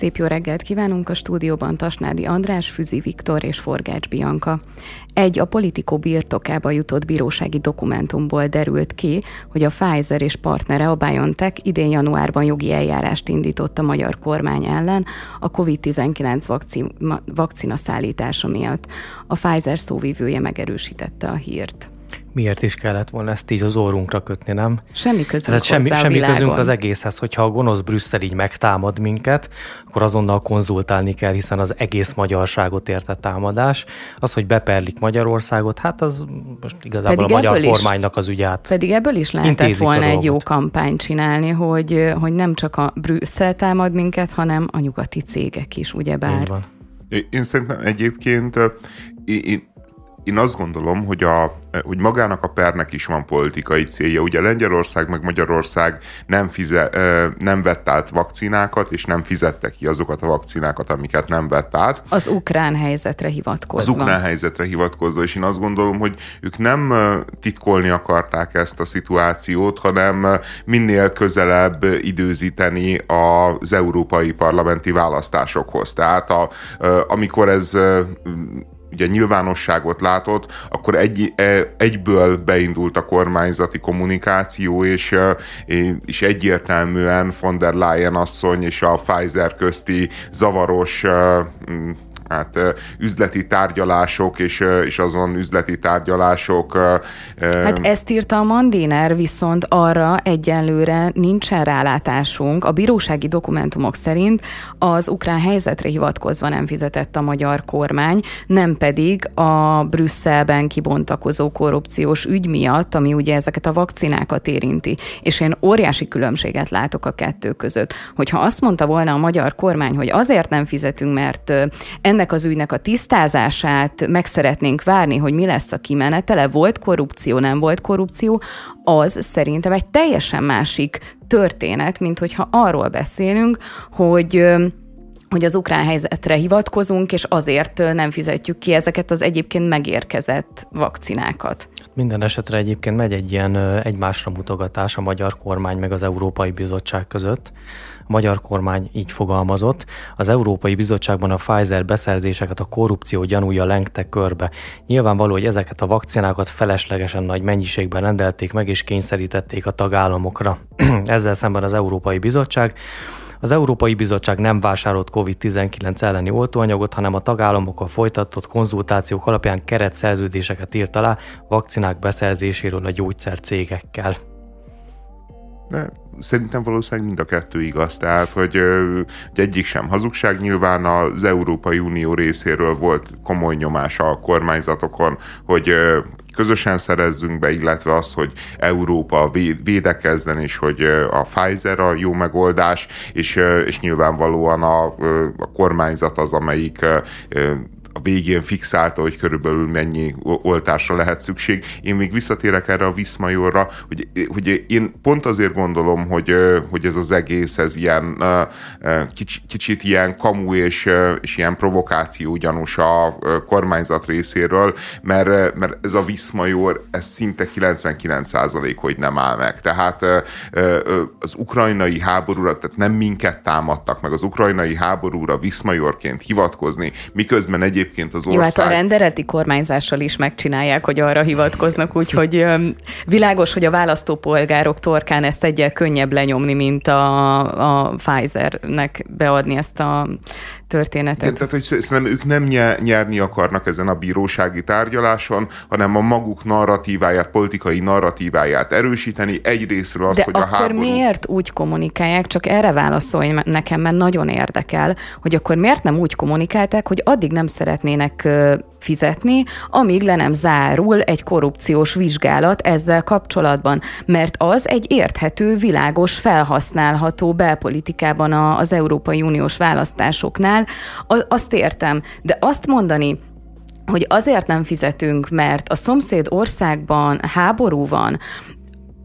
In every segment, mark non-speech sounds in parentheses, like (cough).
Szép jó reggelt kívánunk a stúdióban Tasnádi András, Füzi Viktor és Forgács Bianka. Egy a politikó birtokába jutott bírósági dokumentumból derült ki, hogy a Pfizer és partnere a BioNTech idén januárban jogi eljárást indított a magyar kormány ellen a COVID-19 vakcina, vakcina szállítása miatt. A Pfizer szóvivője megerősítette a hírt miért is kellett volna ezt így az orrunkra kötni, nem? Semmi közünk Ez semmi, semmi közünk az egészhez, hogyha a gonosz Brüsszel így megtámad minket, akkor azonnal konzultálni kell, hiszen az egész magyarságot érte támadás. Az, hogy beperlik Magyarországot, hát az most igazából pedig a magyar is, kormánynak az ügyát. Pedig ebből is lehetett volna egy jó kampányt csinálni, hogy, hogy nem csak a Brüsszel támad minket, hanem a nyugati cégek is, ugyebár. Én szerintem egyébként én, én azt gondolom, hogy, a, hogy magának a pernek is van politikai célja. Ugye Lengyelország meg Magyarország nem, fize, nem vett át vakcinákat, és nem fizette ki azokat a vakcinákat, amiket nem vett át. Az ukrán helyzetre hivatkozva. Az ukrán helyzetre hivatkozva, és én azt gondolom, hogy ők nem titkolni akarták ezt a szituációt, hanem minél közelebb időzíteni az európai parlamenti választásokhoz. Tehát a, amikor ez ugye nyilvánosságot látott, akkor egy, e, egyből beindult a kormányzati kommunikáció, és, e, és egyértelműen von der Leyen asszony és a Pfizer közti zavaros e, hát üzleti tárgyalások, és, és azon üzleti tárgyalások... Hát ezt írta a Mandiner, viszont arra egyenlőre nincsen rálátásunk. A bírósági dokumentumok szerint az ukrán helyzetre hivatkozva nem fizetett a magyar kormány, nem pedig a Brüsszelben kibontakozó korrupciós ügy miatt, ami ugye ezeket a vakcinákat érinti. És én óriási különbséget látok a kettő között. Hogyha azt mondta volna a magyar kormány, hogy azért nem fizetünk, mert ennek ennek az ügynek a tisztázását meg szeretnénk várni, hogy mi lesz a kimenetele, volt korrupció, nem volt korrupció, az szerintem egy teljesen másik történet, mint hogyha arról beszélünk, hogy hogy az ukrán helyzetre hivatkozunk, és azért nem fizetjük ki ezeket az egyébként megérkezett vakcinákat. Minden esetre egyébként megy egy ilyen egymásra mutogatás a magyar kormány meg az Európai Bizottság között magyar kormány így fogalmazott, az Európai Bizottságban a Pfizer beszerzéseket a korrupció gyanúja lengte körbe. Nyilvánvaló, hogy ezeket a vakcinákat feleslegesen nagy mennyiségben rendelték meg és kényszerítették a tagállamokra. (clears throat) Ezzel szemben az Európai Bizottság az Európai Bizottság nem vásárolt COVID-19 elleni oltóanyagot, hanem a tagállamokkal folytatott konzultációk alapján keretszerződéseket írt alá vakcinák beszerzéséről a gyógyszercégekkel. De szerintem valószínűleg mind a kettő igaz. Tehát, hogy, hogy egyik sem hazugság. Nyilván az Európai Unió részéről volt komoly nyomás a kormányzatokon, hogy közösen szerezzünk be, illetve az, hogy Európa védekezzen, és hogy a Pfizer a jó megoldás, és, és nyilvánvalóan a, a kormányzat az, amelyik a végén fixálta, hogy körülbelül mennyi oltásra lehet szükség. Én még visszatérek erre a Viszmajorra, hogy, hogy én pont azért gondolom, hogy, hogy ez az egész, ez ilyen kicsit, kicsit ilyen kamu és, és ilyen provokáció ugyanús a kormányzat részéről, mert, mert ez a Viszmajor, ez szinte 99% hogy nem áll meg. Tehát az ukrajnai háborúra, tehát nem minket támadtak meg, az ukrajnai háborúra Viszmajorként hivatkozni, miközben egy egyébként az ország... Jó, hát a rendeleti kormányzással is megcsinálják, hogy arra hivatkoznak, úgyhogy világos, hogy a választópolgárok torkán ezt egyel könnyebb lenyomni, mint a, a Pfizernek beadni ezt a történetet. Igen, tehát hogy szerintem ők nem nyerni akarnak ezen a bírósági tárgyaláson, hanem a maguk narratíváját, politikai narratíváját erősíteni. Egyrésztről az, De hogy a háború... miért úgy kommunikálják, csak erre válaszolj nekem, mert nagyon érdekel, hogy akkor miért nem úgy kommunikálták, hogy addig nem szeretnének fizetni, amíg le nem zárul egy korrupciós vizsgálat ezzel kapcsolatban, mert az egy érthető, világos, felhasználható belpolitikában az Európai Uniós választásoknál, azt értem, de azt mondani, hogy azért nem fizetünk, mert a szomszéd országban háború van,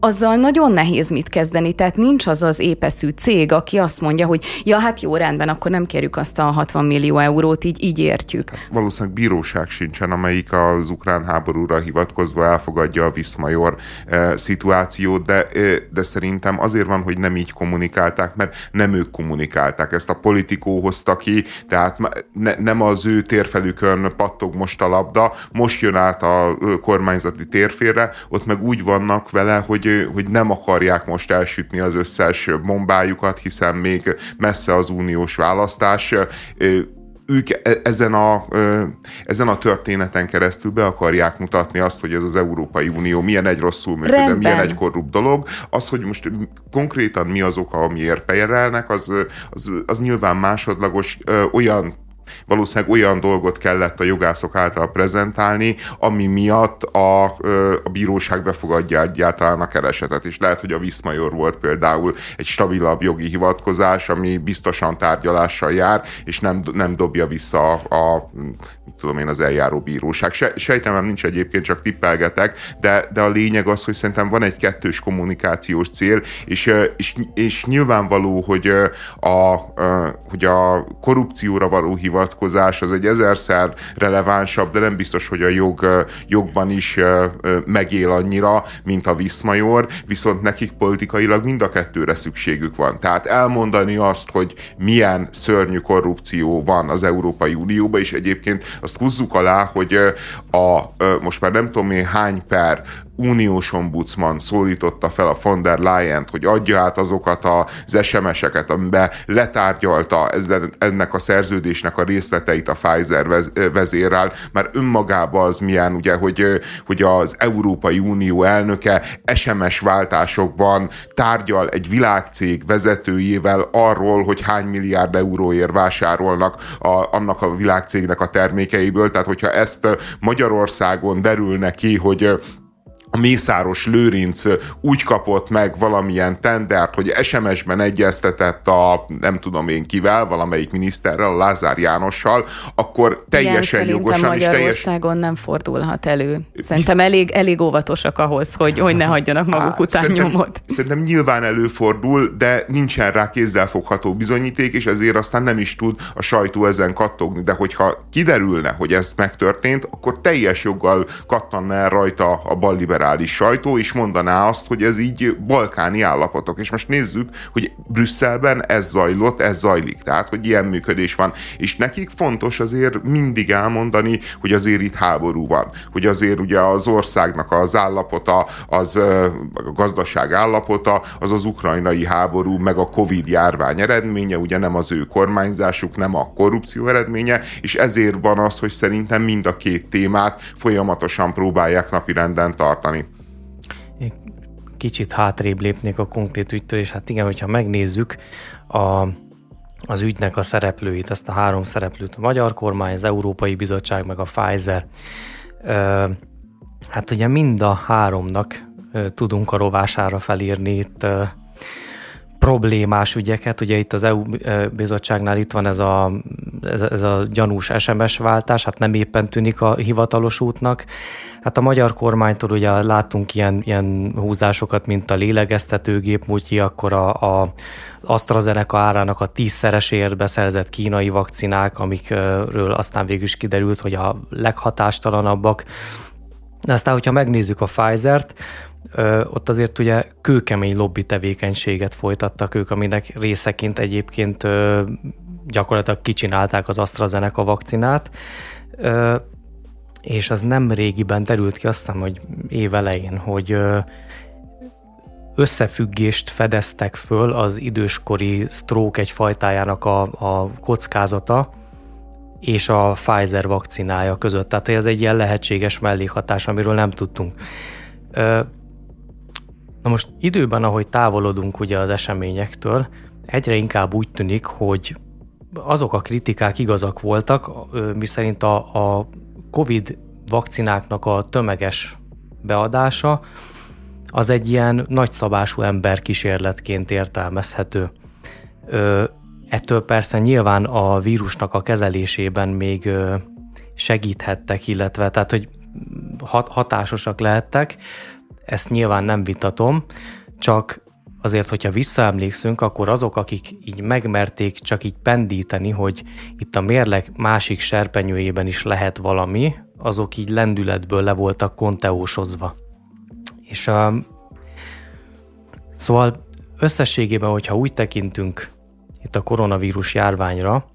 azzal nagyon nehéz mit kezdeni, tehát nincs az az épeszű cég, aki azt mondja, hogy ja, hát jó, rendben, akkor nem kérjük azt a 60 millió eurót, így, így értjük. Hát valószínűleg bíróság sincsen, amelyik az ukrán háborúra hivatkozva elfogadja a Viszmajor e, szituációt, de, e, de szerintem azért van, hogy nem így kommunikálták, mert nem ők kommunikálták, ezt a politikó hozta ki, tehát ne, nem az ő térfelükön pattog most a labda, most jön át a kormányzati térfélre, ott meg úgy vannak vele, hogy, hogy nem akarják most elsütni az összes bombájukat, hiszen még messze az uniós választás ők e, ezen a, ezen a történeten keresztül be akarják mutatni azt, hogy ez az Európai Unió milyen egy rosszul működő, milyen egy korrupt dolog. Az, hogy most konkrétan mi az oka, amiért perelnek, az, az, az nyilván másodlagos olyan valószínűleg olyan dolgot kellett a jogászok által prezentálni, ami miatt a, a bíróság befogadja egyáltalán a keresetet, és lehet, hogy a Viszmajor volt például egy stabilabb jogi hivatkozás, ami biztosan tárgyalással jár, és nem, nem dobja vissza a, a tudom én, az eljáró bíróság. Se, sejtem, nincs egyébként, csak tippelgetek, de, de a lényeg az, hogy szerintem van egy kettős kommunikációs cél, és, és, és nyilvánvaló, hogy a, hogy a korrupcióra való hivatkozás az egy ezerszer relevánsabb, de nem biztos, hogy a jog, jogban is megél annyira, mint a Viszmajor, viszont nekik politikailag mind a kettőre szükségük van. Tehát elmondani azt, hogy milyen szörnyű korrupció van az Európai Unióban, és egyébként azt húzzuk alá, hogy a, most már nem tudom én hány per uniós ombudsman szólította fel a von der Leyen-t, hogy adja át azokat az SMS-eket, amiben letárgyalta ennek a szerződésnek a részleteit a Pfizer vezérrel, mert önmagában az milyen, ugye, hogy, hogy az Európai Unió elnöke SMS váltásokban tárgyal egy világcég vezetőjével arról, hogy hány milliárd euróért vásárolnak a, annak a világcégnek a termékeiből, tehát hogyha ezt Magyarországon derül neki, hogy a Mészáros Lőrinc úgy kapott meg valamilyen tendert, hogy SMS-ben egyeztetett a nem tudom én kivel, valamelyik miniszterrel, a Lázár Jánossal, akkor teljesen Igen, jogosan és Magyarországon teljes... nem fordulhat elő. Szerintem elég, elég óvatosak ahhoz, hogy, hogy ne hagyjanak maguk Há, után szerintem, nyomot. Szerintem nyilván előfordul, de nincsen rá kézzelfogható bizonyíték, és ezért aztán nem is tud a sajtó ezen kattogni. De hogyha kiderülne, hogy ez megtörtént, akkor teljes joggal kattanna el rajta a balliberál liberális sajtó, és mondaná azt, hogy ez így balkáni állapotok. És most nézzük, hogy Brüsszelben ez zajlott, ez zajlik. Tehát, hogy ilyen működés van. És nekik fontos azért mindig elmondani, hogy azért itt háború van. Hogy azért ugye az országnak az állapota, az a gazdaság állapota, az az ukrajnai háború, meg a Covid járvány eredménye, ugye nem az ő kormányzásuk, nem a korrupció eredménye, és ezért van az, hogy szerintem mind a két témát folyamatosan próbálják napirenden tartani kicsit hátrébb lépnék a konkrét ügytől, és hát igen, hogyha megnézzük a, az ügynek a szereplőit, ezt a három szereplőt, a magyar kormány, az Európai Bizottság, meg a Pfizer, hát ugye mind a háromnak tudunk a rovására felírni itt problémás ügyeket. Ugye itt az EU bizottságnál itt van ez a, ez, ez a gyanús SMS váltás, hát nem éppen tűnik a hivatalos útnak. Hát a magyar kormánytól ugye láttunk ilyen, ilyen húzásokat, mint a lélegeztetőgép mutyi, akkor a, a AstraZeneca árának a tízszereséért beszerzett kínai vakcinák, amikről aztán végül is kiderült, hogy a leghatástalanabbak. De aztán, hogyha megnézzük a Pfizer-t, ott azért ugye kőkemény lobby tevékenységet folytattak ők, aminek részeként egyébként gyakorlatilag kicsinálták az AstraZeneca vakcinát, és az nem régiben derült ki, azt hiszem, hogy év elején, hogy összefüggést fedeztek föl az időskori stroke egy fajtájának a, a kockázata és a Pfizer vakcinája között. Tehát, ez egy ilyen lehetséges mellékhatás, amiről nem tudtunk. Na most időben, ahogy távolodunk ugye az eseményektől, egyre inkább úgy tűnik, hogy azok a kritikák igazak voltak, miszerint a, a COVID vakcináknak a tömeges beadása az egy ilyen nagyszabású emberkísérletként értelmezhető. Ö, ettől persze nyilván a vírusnak a kezelésében még segíthettek, illetve tehát, hogy hat, hatásosak lehettek, ezt nyilván nem vitatom, csak azért, hogyha visszaemlékszünk, akkor azok, akik így megmerték csak így pendíteni, hogy itt a mérleg másik serpenyőjében is lehet valami, azok így lendületből le voltak konteósozva. És a, szóval összességében, hogyha úgy tekintünk itt a koronavírus járványra,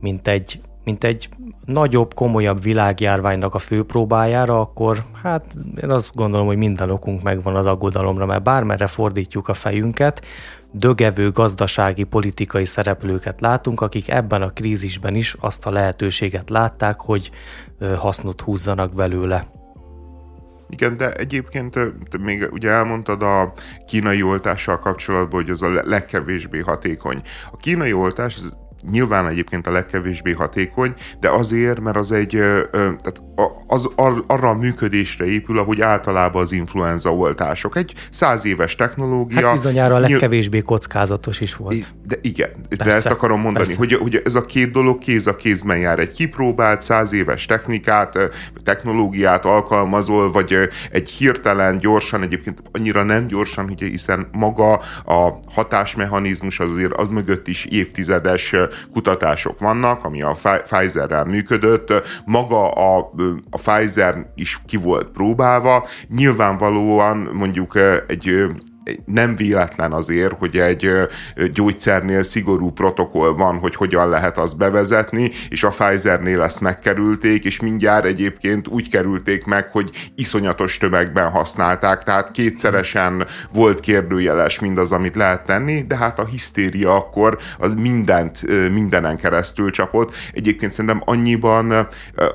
mint egy, mint egy nagyobb, komolyabb világjárványnak a főpróbájára, akkor hát én azt gondolom, hogy minden okunk megvan az aggodalomra, mert bármerre fordítjuk a fejünket, dögevő gazdasági, politikai szereplőket látunk, akik ebben a krízisben is azt a lehetőséget látták, hogy hasznot húzzanak belőle. Igen, de egyébként még ugye elmondtad a kínai oltással kapcsolatban, hogy az a legkevésbé hatékony. A kínai oltás nyilván egyébként a legkevésbé hatékony, de azért, mert az egy, tehát az arra a működésre épül, ahogy általában az influenza oltások. Egy száz éves technológia. Hát bizonyára a legkevésbé kockázatos is volt. De igen, persze, de ezt akarom mondani, hogy, hogy ez a két dolog kéz a kézben jár. Egy kipróbált száz éves technikát, technológiát alkalmazol, vagy egy hirtelen, gyorsan, egyébként annyira nem gyorsan, hogy hiszen maga a hatásmechanizmus azért az mögött is évtizedes kutatások vannak, ami a Pfizerrel működött. Maga a a Pfizer is ki volt próbálva. Nyilvánvalóan mondjuk egy nem véletlen azért, hogy egy gyógyszernél szigorú protokoll van, hogy hogyan lehet azt bevezetni, és a Pfizernél ezt megkerülték, és mindjárt egyébként úgy kerülték meg, hogy iszonyatos tömegben használták, tehát kétszeresen volt kérdőjeles mindaz, amit lehet tenni, de hát a hisztéria akkor az mindent, mindenen keresztül csapott. Egyébként szerintem annyiban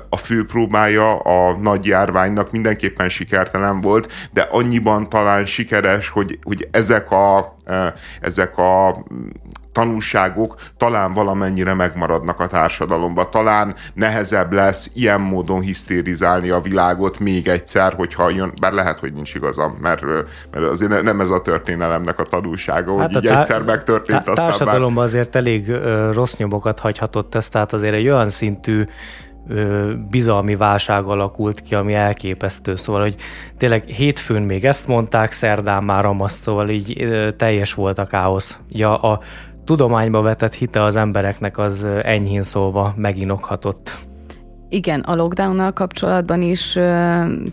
a fő próbája a nagy járványnak mindenképpen sikertelen volt, de annyiban talán sikeres, hogy hogy ezek a, e, ezek a tanulságok talán valamennyire megmaradnak a társadalomban. Talán nehezebb lesz ilyen módon hisztérizálni a világot még egyszer, hogyha jön, bár lehet, hogy nincs igazam, mert, mert azért nem ez a történelemnek a tanulsága, hát hogy így tá- egyszer megtörtént. Tá- társadalomban bár... azért elég ö, rossz nyomokat hagyhatott ez, tehát azért egy olyan szintű bizalmi válság alakult ki, ami elképesztő. Szóval, hogy tényleg hétfőn még ezt mondták, szerdán már amasz, szóval így teljes volt a káosz. Ja, a tudományba vetett hite az embereknek az enyhén szólva meginokhatott. Igen, a lockdownnal kapcsolatban is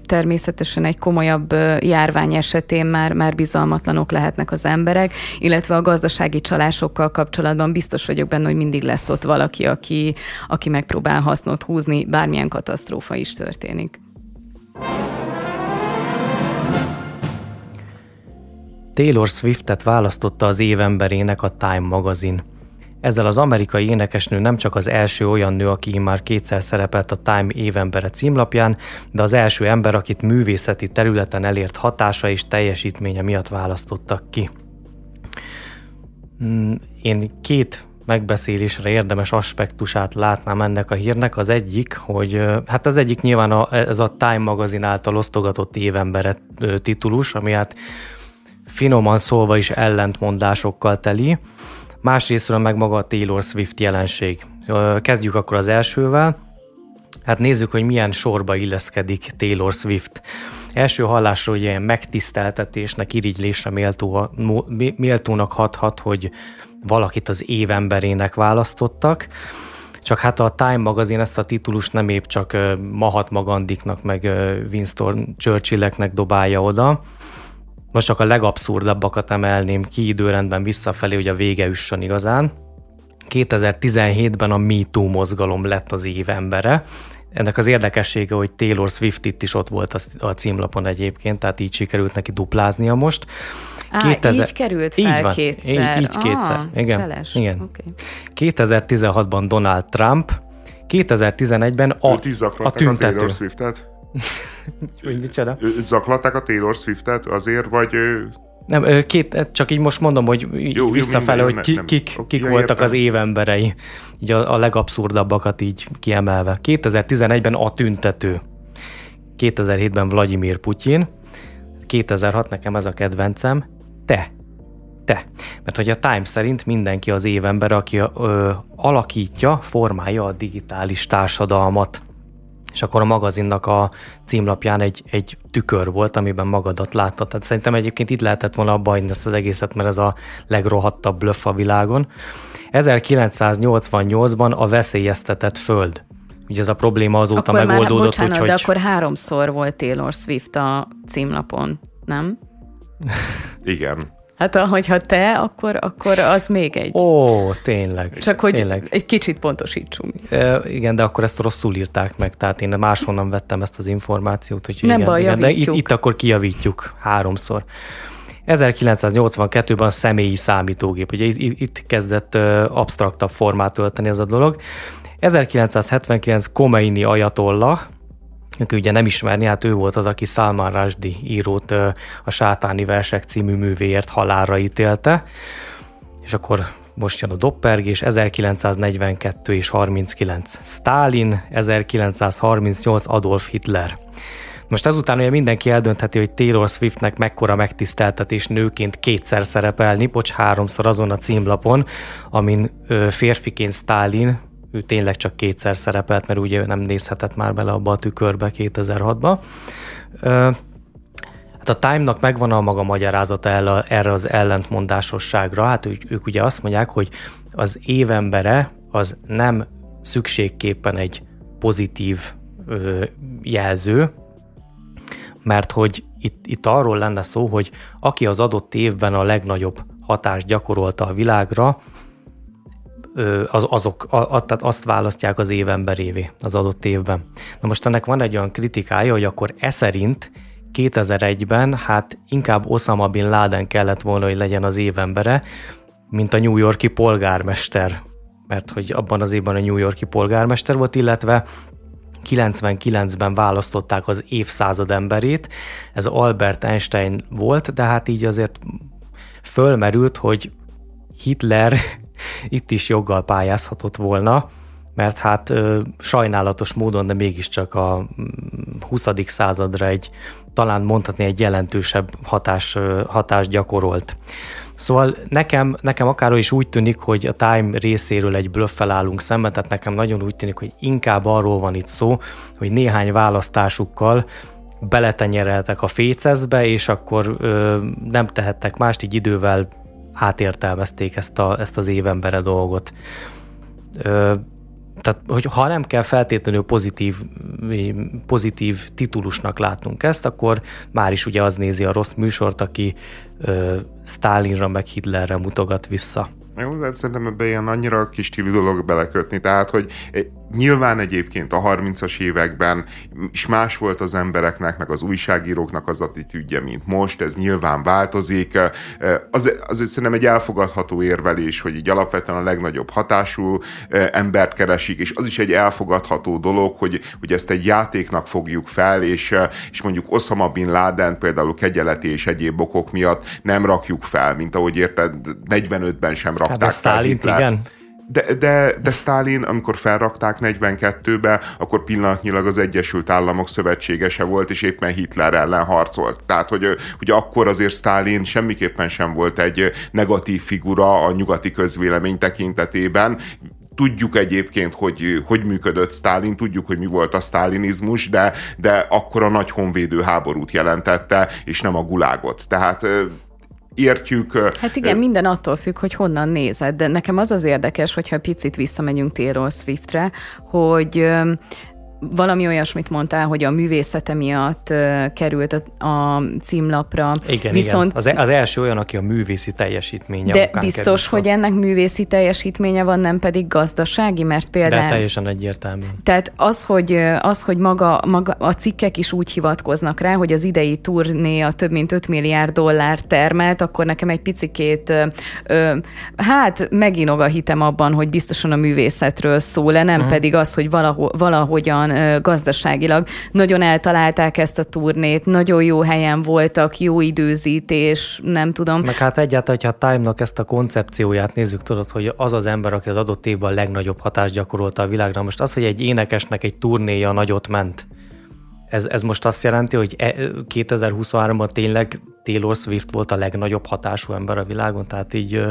természetesen egy komolyabb járvány esetén már, már bizalmatlanok lehetnek az emberek, illetve a gazdasági csalásokkal kapcsolatban biztos vagyok benne, hogy mindig lesz ott valaki, aki, aki megpróbál hasznot húzni, bármilyen katasztrófa is történik. Taylor Swiftet választotta az évemberének a Time magazin. Ezzel az amerikai énekesnő nem csak az első olyan nő, aki már kétszer szerepelt a Time évembere címlapján, de az első ember, akit művészeti területen elért hatása és teljesítménye miatt választottak ki. Hmm, én két megbeszélésre érdemes aspektusát látnám ennek a hírnek. Az egyik, hogy hát az egyik nyilván a, ez a Time magazin által osztogatott évembere titulus, ami hát finoman szólva is ellentmondásokkal teli másrésztről meg maga a Taylor Swift jelenség. Kezdjük akkor az elsővel. Hát nézzük, hogy milyen sorba illeszkedik Taylor Swift. Első hallásra ugye ilyen megtiszteltetésnek, irigylésre méltó, méltónak hathat, hogy valakit az évemberének választottak. Csak hát a Time magazin ezt a titulust nem épp csak Mahatma Gandhiknak, meg Winston Churchilleknek dobálja oda, most csak a legabszurdabbakat emelném ki időrendben visszafelé, hogy a vége üssön igazán. 2017-ben a MeToo mozgalom lett az év embere. Ennek az érdekessége, hogy Taylor Swift itt is ott volt a címlapon egyébként, tehát így sikerült neki dupláznia most. Á, 2000... így került fel így van, kétszer. Így, így kétszer, ah, igen. Cseles. igen. Okay. 2016-ban Donald Trump, 2011-ben a, a tüntető. A Taylor Swiftet? (laughs) hogy micsoda? Zaklatták a Taylor Swiftet azért, vagy... Nem, két, csak így most mondom, hogy jó, visszafele, jó, hogy ki, kik, kik ja, voltak értem. az évemberei, így a, a legabszurdabbakat így kiemelve. 2011-ben a tüntető, 2007-ben Vladimir Putyin, 2006 nekem ez a kedvencem, te. Te. Mert hogy a Time szerint mindenki az évember, aki ö, alakítja, formálja a digitális társadalmat és akkor a magazinnak a címlapján egy, egy tükör volt, amiben magadat láttad. Tehát szerintem egyébként itt lehetett volna abba ezt az egészet, mert ez a legrohadtabb blöff a világon. 1988-ban a veszélyeztetett föld. Ugye ez a probléma azóta akkor megoldódott. Már, bocsánat, úgyhogy... de akkor háromszor volt Taylor Swift a címlapon, nem? Igen. Hát ahogyha te, akkor, akkor az még egy. Ó, tényleg. Csak hogy tényleg. egy kicsit pontosítsunk. E, igen, de akkor ezt rosszul írták meg, tehát én máshonnan vettem ezt az információt. Hogy Nem igen, baj, igen, de itt, itt akkor kijavítjuk háromszor. 1982-ben személyi számítógép, ugye itt, itt kezdett absztraktabb formát ölteni ez a dolog. 1979 Khomeini ajatolla, aki ugye nem ismerni, hát ő volt az, aki Salman Rushdie írót a Sátáni Versek című művéért halálra ítélte, és akkor most jön a doppergés, 1942 és 39 Stalin, 1938 Adolf Hitler. Most ezután ugye mindenki eldöntheti, hogy Taylor Swiftnek mekkora megtiszteltetés nőként kétszer szerepelni, bocs, háromszor azon a címlapon, amin ö, férfiként Stalin, ő tényleg csak kétszer szerepelt, mert ugye nem nézhetett már bele abba a tükörbe 2006-ba. Ö, Hát a Time-nak megvan a maga magyarázata erre az ellentmondásosságra. Hát ők, ugye azt mondják, hogy az évembere az nem szükségképpen egy pozitív jelző, mert hogy itt, itt arról lenne szó, hogy aki az adott évben a legnagyobb hatást gyakorolta a világra, az, azok, a, tehát azt választják az évemberévé az adott évben. Na most ennek van egy olyan kritikája, hogy akkor e szerint 2001-ben hát inkább Osama Bin Laden kellett volna, hogy legyen az évembere, mint a New Yorki polgármester, mert hogy abban az évben a New Yorki polgármester volt, illetve 99-ben választották az évszázad emberét, ez Albert Einstein volt, de hát így azért fölmerült, hogy Hitler itt is joggal pályázhatott volna, mert hát ö, sajnálatos módon, de mégiscsak a 20. századra egy, talán mondhatni egy jelentősebb hatás, ö, hatás gyakorolt. Szóval nekem, nekem akár is úgy tűnik, hogy a Time részéről egy blöffel állunk szemben, tehát nekem nagyon úgy tűnik, hogy inkább arról van itt szó, hogy néhány választásukkal beletenyereltek a fécezbe, és akkor ö, nem tehettek mást, így idővel átértelmezték ezt, a, ezt az évembere dolgot. Ö, tehát, hogy ha nem kell feltétlenül pozitív, pozitív titulusnak látnunk ezt, akkor már is ugye az nézi a rossz műsort, aki ö, Stalinra meg Hitlerre mutogat vissza. Jó, hát szerintem ebbe ilyen annyira kis stílű dolog belekötni, tehát, hogy Nyilván egyébként a 30-as években is más volt az embereknek, meg az újságíróknak az attitűdje, mint most, ez nyilván változik. Az, azért szerintem egy elfogadható érvelés, hogy így alapvetően a legnagyobb hatású embert keresik, és az is egy elfogadható dolog, hogy, hogy ezt egy játéknak fogjuk fel, és, és mondjuk Osama Bin Laden például kegyeleti és egyéb okok miatt nem rakjuk fel, mint ahogy érted, 45-ben sem rakták hát fel Hitlert. igen de, de, de Stalin, amikor felrakták 42-be, akkor pillanatnyilag az Egyesült Államok szövetségese volt, és éppen Hitler ellen harcolt. Tehát, hogy, hogy akkor azért Stalin semmiképpen sem volt egy negatív figura a nyugati közvélemény tekintetében, Tudjuk egyébként, hogy hogy működött Stalin, tudjuk, hogy mi volt a sztálinizmus, de, de akkor a nagy honvédő háborút jelentette, és nem a gulágot. Tehát értjük. Hát igen, minden attól függ, hogy honnan nézed, de nekem az az érdekes, hogyha picit visszamegyünk Taylor Swiftre, hogy valami olyasmit mondtál, hogy a művészete miatt került a, a címlapra. Igen, Viszont, igen. Az, e- az első olyan, aki a művészi teljesítménye De biztos, került, hogy ennek művészi teljesítménye van, nem pedig gazdasági, mert például... De teljesen egyértelmű. Tehát az, hogy, az, hogy maga, maga a cikkek is úgy hivatkoznak rá, hogy az idei turné a több mint 5 milliárd dollár termelt, akkor nekem egy picikét, ö, hát meginog a hitem abban, hogy biztosan a művészetről szól-e, nem uh-huh. pedig az, hogy valaho, valahogyan van gazdaságilag. Nagyon eltalálták ezt a turnét, nagyon jó helyen voltak, jó időzítés, nem tudom. Meg hát egyáltalán, hogyha a Time-nak ezt a koncepcióját nézzük, tudod, hogy az az ember, aki az adott évben a legnagyobb hatást gyakorolta a világra. Most az, hogy egy énekesnek egy turnéja nagyot ment, ez, ez most azt jelenti, hogy 2023-ban e, tényleg Taylor Swift volt a legnagyobb hatású ember a világon, tehát így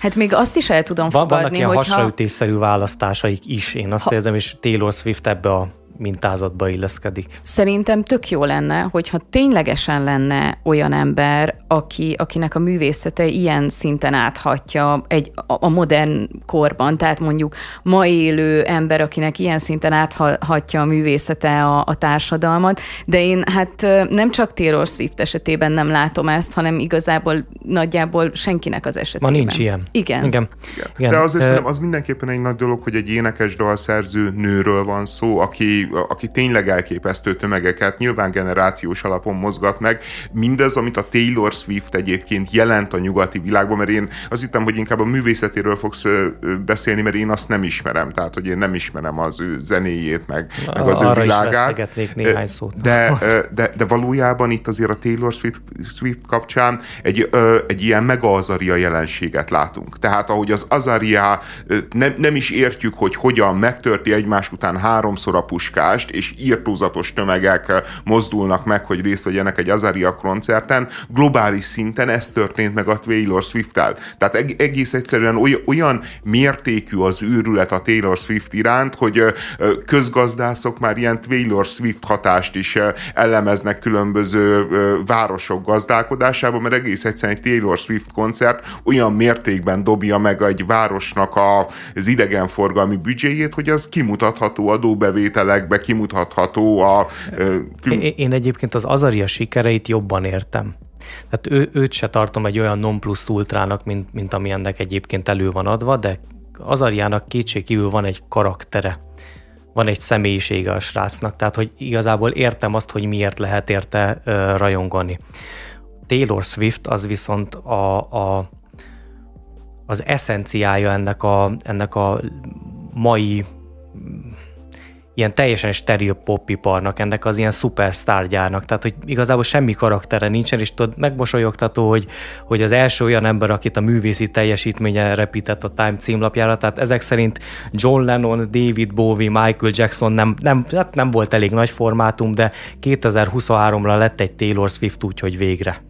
Hát még azt is el tudom Van, fogadni, Vannak ilyen hogyha... hasraütésszerű választásaik is, én azt ha... érzem, és Taylor Swift ebbe a mintázatba illeszkedik. Szerintem tök jó lenne, hogyha ténylegesen lenne olyan ember, aki, akinek a művészete ilyen szinten áthatja egy, a, a modern korban, tehát mondjuk ma élő ember, akinek ilyen szinten áthatja a művészete a, a társadalmat, de én hát nem csak Taylor Swift esetében nem látom ezt, hanem igazából nagyjából senkinek az esetében. Ma nincs ilyen. Igen. Igen. Igen. De azért uh, az mindenképpen egy nagy dolog, hogy egy énekes dalszerző nőről van szó, aki, aki tényleg elképesztő tömegeket nyilván generációs alapon mozgat meg. Mindez, amit a Taylor Swift egyébként jelent a nyugati világban, mert én azt hittem, hogy inkább a művészetéről fogsz beszélni, mert én azt nem ismerem, tehát hogy én nem ismerem az ő zenéjét, meg, meg az ő világát. néhány szót. De, de, de valójában itt azért a Taylor Swift, Swift kapcsán egy, egy ilyen mega azaria jelenséget látunk. Tehát ahogy az azaria nem, nem is értjük, hogy hogyan megtörti egymás után háromszor a puskást, és írtózatos tömegek mozdulnak meg, hogy részt vegyenek egy azaria koncerten, globális szinten ez történt meg a Taylor Swift-tel. Tehát egész egyszerűen olyan mértékű az őrület a Taylor Swift iránt, hogy közgazdászok már ilyen Taylor Swift hatást is elemeznek különböző városok gazdálkodásában, mert egész egyszerűen egy Taylor Swift koncert olyan mértékben dobja meg egy városnak a, az idegenforgalmi büdzséjét, hogy az kimutatható adóbevételekbe, kimutatható a... Kim... Én, én egyébként az Azaria sikereit jobban értem. Tehát ő, őt se tartom egy olyan non plus ultrának, mint, mint ami ennek egyébként elő van adva, de Azariának kétségkívül van egy karaktere van egy személyisége a srácnak, tehát hogy igazából értem azt, hogy miért lehet érte uh, rajongani. Taylor Swift az viszont a, a, az eszenciája ennek a, ennek a mai ilyen teljesen steril popiparnak, ennek az ilyen szupersztárgyárnak, tehát hogy igazából semmi karaktere nincsen, és tudod, megmosolyogtató, hogy, hogy az első olyan ember, akit a művészi teljesítménye repített a Time címlapjára, tehát ezek szerint John Lennon, David Bowie, Michael Jackson nem, nem, hát nem volt elég nagy formátum, de 2023-ra lett egy Taylor Swift úgy, hogy végre.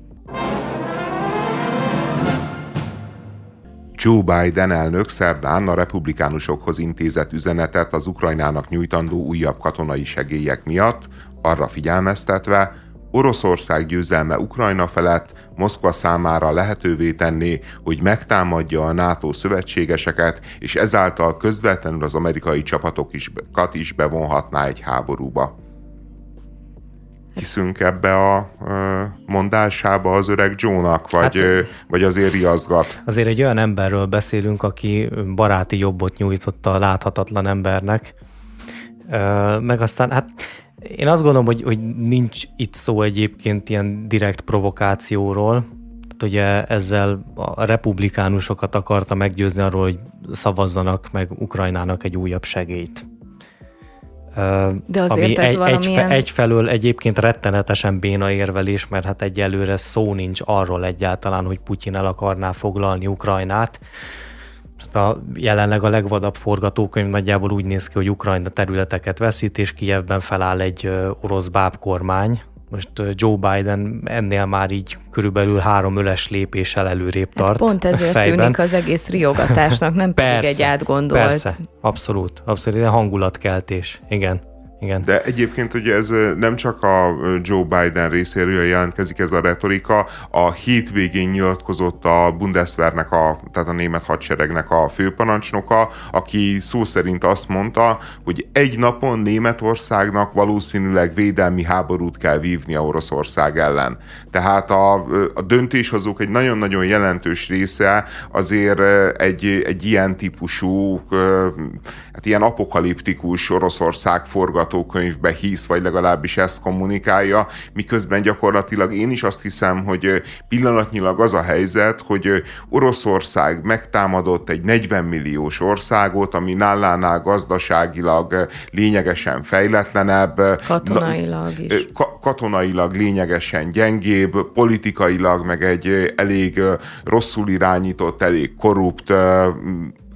Joe Biden elnök szerdán a republikánusokhoz intézett üzenetet az Ukrajnának nyújtandó újabb katonai segélyek miatt, arra figyelmeztetve, Oroszország győzelme Ukrajna felett Moszkva számára lehetővé tenné, hogy megtámadja a NATO szövetségeseket, és ezáltal közvetlenül az amerikai csapatokat is bevonhatná egy háborúba hiszünk ebbe a mondásába az öreg Joe-nak, vagy, hát, vagy azért riaszgat? Azért egy olyan emberről beszélünk, aki baráti jobbot nyújtott a láthatatlan embernek, meg aztán hát én azt gondolom, hogy, hogy nincs itt szó egyébként ilyen direkt provokációról, tehát ugye ezzel a republikánusokat akarta meggyőzni arról, hogy szavazzanak meg Ukrajnának egy újabb segélyt. De azért ami ez egy, valamilyen... egy, egyfelől egyébként rettenetesen béna érvelés, mert hát egyelőre szó nincs arról egyáltalán, hogy Putyin el akarná foglalni Ukrajnát. Hát a, jelenleg a legvadabb forgatókönyv nagyjából úgy néz ki, hogy Ukrajna területeket veszít, és Kijevben feláll egy orosz bábkormány, most Joe Biden ennél már így körülbelül három öles lépéssel előrébb hát tart. Hát pont ezért fejben. tűnik az egész riogatásnak, nem (laughs) persze, pedig egy átgondolt. Persze, abszolút, abszolút, hangulatkeltés, igen. Igen. De egyébként ugye ez nem csak a Joe Biden részéről jelentkezik ez a retorika, a hétvégén nyilatkozott a Bundeswehrnek, a, tehát a német hadseregnek a főparancsnoka, aki szó szerint azt mondta, hogy egy napon Németországnak valószínűleg védelmi háborút kell vívni a Oroszország ellen. Tehát a, a döntéshozók egy nagyon-nagyon jelentős része azért egy, egy ilyen típusú, hát ilyen apokaliptikus Oroszország forgat forgatókönyvbe hisz, vagy legalábbis ezt kommunikálja, miközben gyakorlatilag én is azt hiszem, hogy pillanatnyilag az a helyzet, hogy Oroszország megtámadott egy 40 milliós országot, ami nálánál gazdaságilag lényegesen fejletlenebb. Katonailag is. Ka- katonailag lényegesen gyengébb, politikailag meg egy elég rosszul irányított, elég korrupt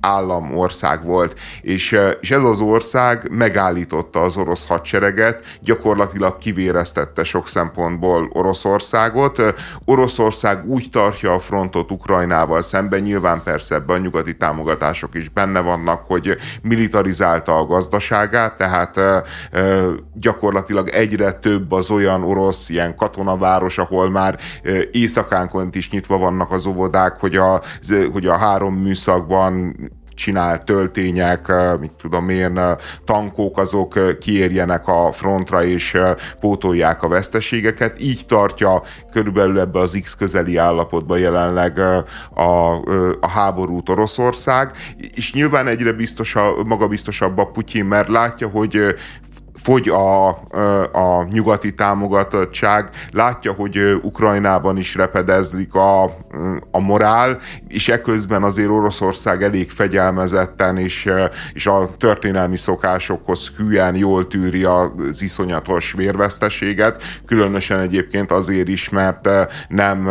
állam, ország volt, és, és ez az ország megállította az orosz hadsereget, gyakorlatilag kivéreztette sok szempontból Oroszországot. Oroszország úgy tartja a frontot Ukrajnával szemben, nyilván persze ebben a nyugati támogatások is benne vannak, hogy militarizálta a gazdaságát, tehát gyakorlatilag egyre több az olyan orosz ilyen katonaváros, ahol már éjszakánkont is nyitva vannak az óvodák, hogy a, hogy a három műszakban csinál töltények, mit tudom én, tankok, azok kiérjenek a frontra és pótolják a veszteségeket. Így tartja körülbelül ebbe az X közeli állapotba jelenleg a, a háborút Oroszország, és nyilván egyre biztosabb, magabiztosabb a Putyin, mert látja, hogy fogy a, a nyugati támogatottság, látja, hogy Ukrajnában is repedezik a, a morál, és eközben azért Oroszország elég fegyelmezetten és, és a történelmi szokásokhoz hűen jól tűri az iszonyatos vérveszteséget, különösen egyébként azért is, mert nem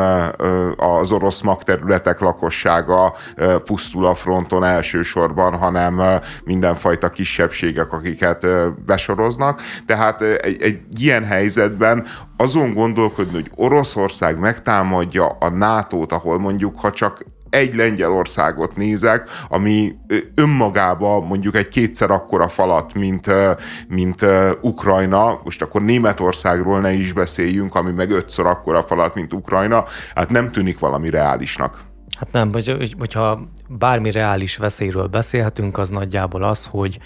az orosz magterületek lakossága pusztul a fronton elsősorban, hanem mindenfajta kisebbségek, akiket besoroznak, dolgoznak, tehát egy, egy ilyen helyzetben azon gondolkodni, hogy Oroszország megtámadja a NATO-t, ahol mondjuk, ha csak egy Lengyelországot nézek, ami önmagában mondjuk egy kétszer akkora falat, mint, mint Ukrajna, most akkor Németországról ne is beszéljünk, ami meg ötször akkora falat, mint Ukrajna, hát nem tűnik valami reálisnak. Hát nem, hogy, hogyha bármi reális veszélyről beszélhetünk, az nagyjából az, hogy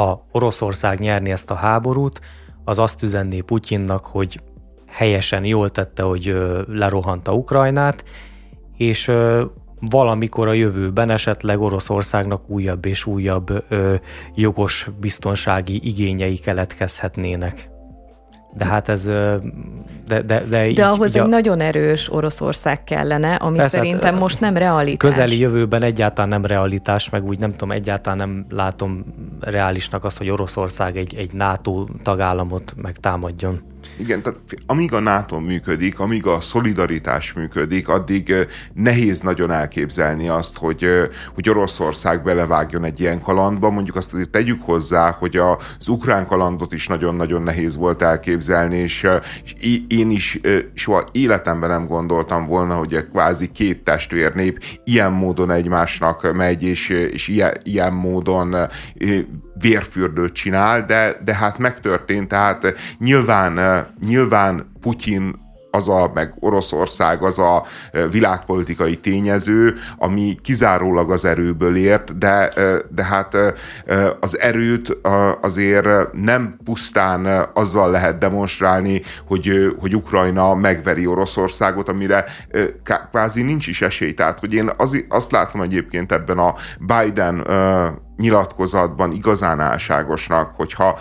ha Oroszország nyerni ezt a háborút, az azt üzenné Putyinnak, hogy helyesen jól tette, hogy lerohanta Ukrajnát, és valamikor a jövőben esetleg Oroszországnak újabb és újabb jogos biztonsági igényei keletkezhetnének. De hát ez... De, de, de, így, de ahhoz így egy nagyon erős Oroszország kellene, ami Persze, szerintem hát, most nem realitás. Közeli jövőben egyáltalán nem realitás, meg úgy nem tudom, egyáltalán nem látom reálisnak azt, hogy Oroszország egy, egy NATO tagállamot megtámadjon. Igen, tehát amíg a NATO működik, amíg a szolidaritás működik, addig nehéz nagyon elképzelni azt, hogy, hogy Oroszország belevágjon egy ilyen kalandba. Mondjuk azt azért tegyük hozzá, hogy az ukrán kalandot is nagyon-nagyon nehéz volt elképzelni, és, és én is soha életemben nem gondoltam volna, hogy a kvázi két testvérnép ilyen módon egymásnak megy, és, és ilyen, ilyen módon vérfürdőt csinál, de, de hát megtörtént, tehát nyilván, nyilván Putyin az a, meg Oroszország az a világpolitikai tényező, ami kizárólag az erőből ért, de, de hát az erőt azért nem pusztán azzal lehet demonstrálni, hogy, hogy Ukrajna megveri Oroszországot, amire kvázi nincs is esély. Tehát, hogy én az, azt látom egyébként ebben a Biden nyilatkozatban igazán álságosnak, hogyha,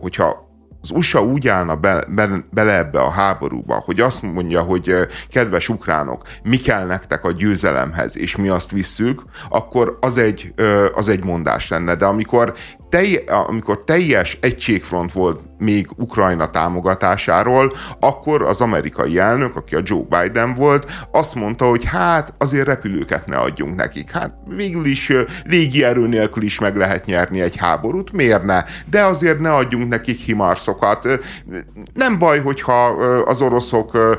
hogyha az USA úgy állna be, be, bele ebbe a háborúba, hogy azt mondja, hogy kedves ukránok, mi kell nektek a győzelemhez, és mi azt visszük, akkor az egy, az egy mondás lenne. De amikor telj, amikor teljes egységfront volt még Ukrajna támogatásáról, akkor az amerikai elnök, aki a Joe Biden volt, azt mondta, hogy hát azért repülőket ne adjunk nekik. Hát végül is légierő nélkül is meg lehet nyerni egy háborút, miért ne? De azért ne adjunk nekik himarszokat. Nem baj, hogyha az oroszok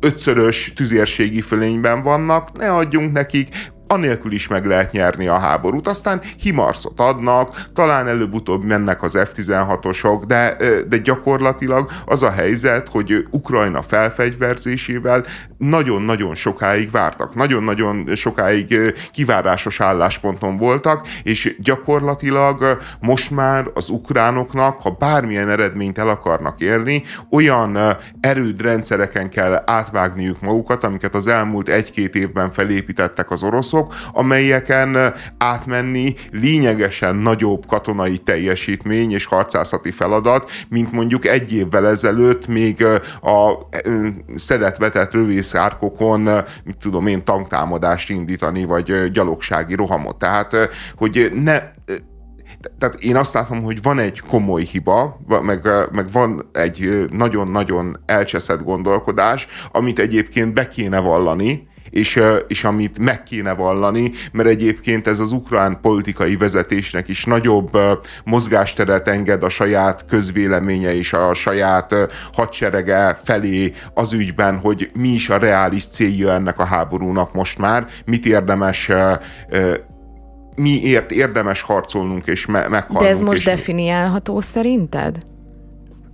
ötszörös tüzérségi fölényben vannak, ne adjunk nekik, anélkül is meg lehet nyerni a háborút. Aztán himarszot adnak, talán előbb-utóbb mennek az F-16-osok, de, de gyakorlatilag az a helyzet, hogy Ukrajna felfegyverzésével nagyon-nagyon sokáig vártak, nagyon-nagyon sokáig kivárásos állásponton voltak, és gyakorlatilag most már az ukránoknak, ha bármilyen eredményt el akarnak érni, olyan erődrendszereken kell átvágniuk magukat, amiket az elmúlt egy-két évben felépítettek az oroszok, piacok, amelyeken átmenni lényegesen nagyobb katonai teljesítmény és harcászati feladat, mint mondjuk egy évvel ezelőtt még a szedett-vetett rövészárkokon, mit tudom én, tanktámadást indítani, vagy gyalogsági rohamot. Tehát, hogy ne, tehát én azt látom, hogy van egy komoly hiba, meg, meg van egy nagyon-nagyon elcseszett gondolkodás, amit egyébként be kéne vallani, és, és amit meg kéne vallani, mert egyébként ez az ukrán politikai vezetésnek is nagyobb mozgásteret enged a saját közvéleménye és a saját hadserege felé az ügyben, hogy mi is a reális célja ennek a háborúnak most már, mit érdemes miért érdemes harcolnunk és me- meghalnunk. De ez most és definiálható szerinted?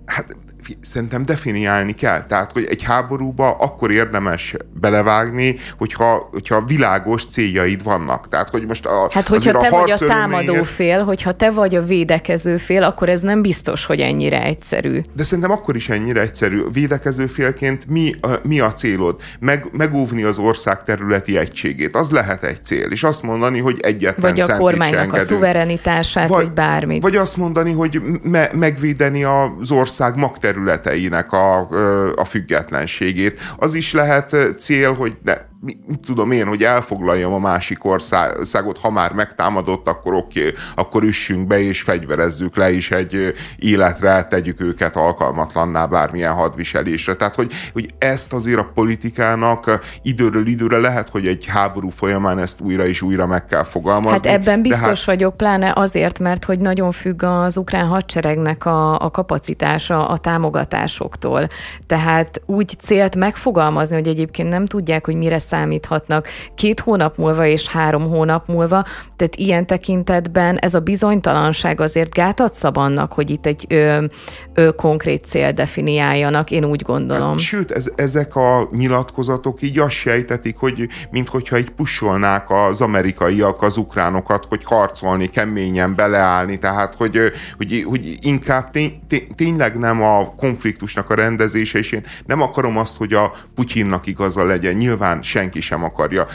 Hát szerintem definiálni kell. Tehát, hogy egy háborúba akkor érdemes belevágni, hogyha, hogyha világos céljaid vannak. Tehát, hogy most a, Hát, hogyha te a vagy a támadó fél, hogyha te vagy a védekező fél, akkor ez nem biztos, hogy ennyire egyszerű. De szerintem akkor is ennyire egyszerű. Védekező félként mi, mi a célod? Meg, megóvni az ország területi egységét. Az lehet egy cél. És azt mondani, hogy egyetlen Vagy a kormánynak a szuverenitását, vagy, vagy bármit. Vagy azt mondani, hogy me, megvédeni az ország magterületét területeinek a, a függetlenségét. Az is lehet cél, hogy ne, mit tudom én, hogy elfoglaljam a másik országot, ha már megtámadott, akkor oké, okay, akkor üssünk be és fegyverezzük le, és egy életre tegyük őket alkalmatlanná bármilyen hadviselésre. Tehát, hogy, hogy ezt azért a politikának időről időre lehet, hogy egy háború folyamán ezt újra és újra meg kell fogalmazni. Hát ebben biztos hát... vagyok, pláne azért, mert hogy nagyon függ az ukrán hadseregnek a, a kapacitása a támogatásoktól. Tehát úgy célt megfogalmazni, hogy egyébként nem tudják, hogy mire számíthatnak két hónap múlva és három hónap múlva, tehát ilyen tekintetben ez a bizonytalanság azért gátat szab annak, hogy itt egy ö, ö, konkrét cél definiáljanak, én úgy gondolom. Hát, sőt, ez, ezek a nyilatkozatok így azt sejtetik, hogy minthogyha egy pusolnák az amerikaiak az ukránokat, hogy harcolni, keményen beleállni, tehát hogy, hogy, hogy inkább tény, tényleg nem a konfliktusnak a rendezése, és én nem akarom azt, hogy a Putyinnak igaza legyen. Nyilván senki sem akarja.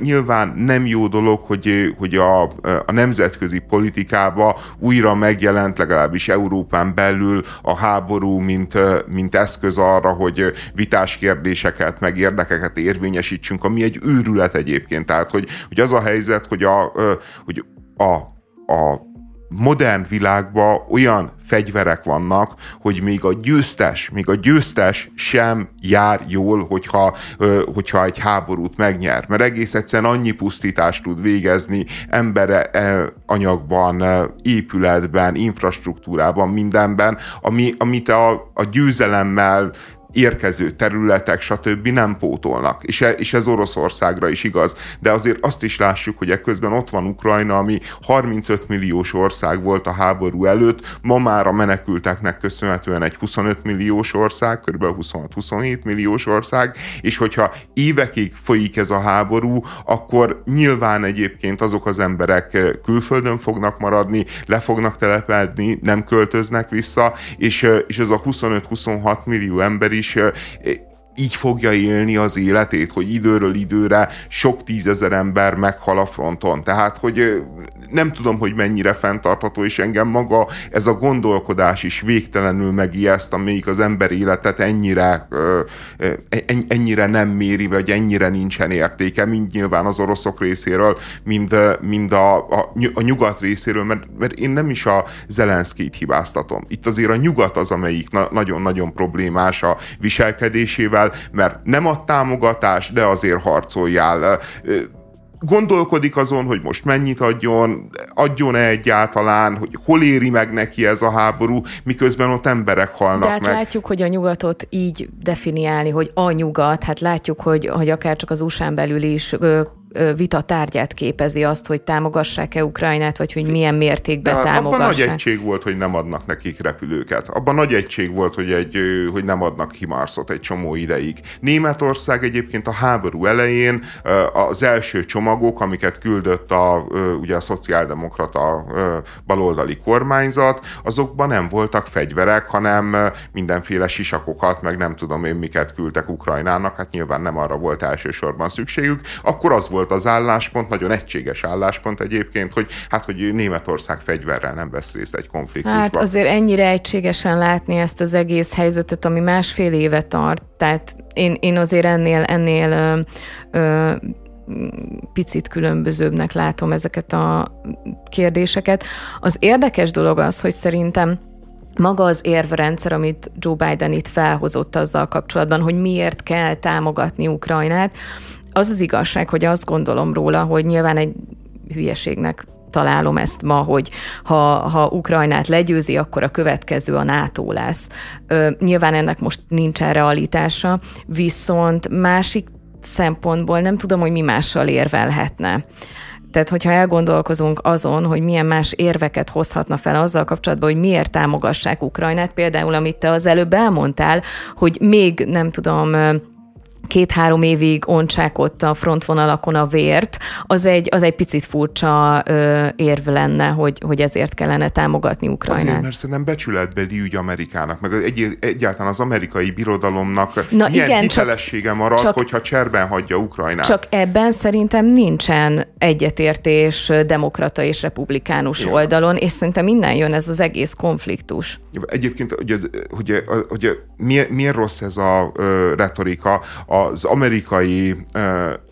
Nyilván nem jó dolog, hogy, hogy a, a nemzetközi politikába újra megjelent, legalábbis Európán belül a háború, mint, mint eszköz arra, hogy vitás kérdéseket, meg érdekeket érvényesítsünk, ami egy őrület egyébként. Tehát, hogy, hogy az a helyzet, hogy a, hogy a, a modern világban olyan fegyverek vannak, hogy még a győztes, még a győztes sem jár jól, hogyha, hogyha egy háborút megnyer. Mert egész egyszerűen annyi pusztítást tud végezni embere, e, anyagban, épületben, infrastruktúrában, mindenben, ami, amit a, a győzelemmel érkező területek, stb. nem pótolnak. És, e, és ez Oroszországra is igaz. De azért azt is lássuk, hogy ekközben ott van Ukrajna, ami 35 milliós ország volt a háború előtt, ma már a menekülteknek köszönhetően egy 25 milliós ország, kb. 26-27 milliós ország, és hogyha évekig folyik ez a háború, akkor nyilván egyébként azok az emberek külföldön fognak maradni, le fognak telepedni, nem költöznek vissza, és, és ez a 25-26 millió ember is így fogja élni az életét, hogy időről időre sok tízezer ember meghal a fronton. Tehát, hogy nem tudom, hogy mennyire fenntartható, és engem maga ez a gondolkodás is végtelenül megijeszt, amelyik az ember életet ennyire, ennyire nem méri, vagy ennyire nincsen értéke, mind nyilván az oroszok részéről, mind, mind a, a, a nyugat részéről, mert, mert én nem is a Zelenszkit hibáztatom. Itt azért a nyugat az, amelyik na, nagyon-nagyon problémás a viselkedésével, mert nem ad támogatás, de azért harcoljál gondolkodik azon, hogy most mennyit adjon, adjon-e egyáltalán, hogy hol éri meg neki ez a háború, miközben ott emberek halnak De hát meg. látjuk, hogy a nyugatot így definiálni, hogy a nyugat, hát látjuk, hogy, hogy akár csak az USA-n belül is vita tárgyát képezi azt, hogy támogassák-e Ukrajnát, vagy hogy milyen mértékben De támogassák. Abban nagy egység volt, hogy nem adnak nekik repülőket. Abban nagy egység volt, hogy, egy, hogy nem adnak Himarszot egy csomó ideig. Németország egyébként a háború elején az első csomagok, amiket küldött a, ugye a szociáldemokrata baloldali kormányzat, azokban nem voltak fegyverek, hanem mindenféle sisakokat, meg nem tudom én miket küldtek Ukrajnának, hát nyilván nem arra volt elsősorban szükségük. Akkor az volt volt az álláspont, nagyon egységes álláspont egyébként, hogy hát, hogy Németország fegyverrel nem vesz részt egy konfliktusban. Hát azért ennyire egységesen látni ezt az egész helyzetet, ami másfél éve tart, tehát én, én azért ennél, ennél ö, ö, picit különbözőbbnek látom ezeket a kérdéseket. Az érdekes dolog az, hogy szerintem maga az érvrendszer, amit Joe Biden itt felhozott azzal kapcsolatban, hogy miért kell támogatni Ukrajnát, az az igazság, hogy azt gondolom róla, hogy nyilván egy hülyeségnek találom ezt ma, hogy ha, ha Ukrajnát legyőzi, akkor a következő a NATO lesz. Ö, nyilván ennek most nincsen realitása, viszont másik szempontból nem tudom, hogy mi mással érvelhetne. Tehát, hogyha elgondolkozunk azon, hogy milyen más érveket hozhatna fel azzal kapcsolatban, hogy miért támogassák Ukrajnát, például amit te az előbb elmondtál, hogy még nem tudom, két-három évig ontsák ott a frontvonalakon a vért, az egy, az egy picit furcsa ö, érv lenne, hogy, hogy ezért kellene támogatni Ukrajnát. Azért, mert szerintem becsületbeli ügy Amerikának, meg egy, egyáltalán az amerikai birodalomnak Na milyen igen, hitelessége marad, csak, hogyha cserben hagyja Ukrajnát. Csak ebben szerintem nincsen egyetértés demokrata és republikánus Igen. oldalon, és szerintem innen jön ez az egész konfliktus. Egyébként, hogy, hogy, hogy miért, miért rossz ez a retorika? Az amerikai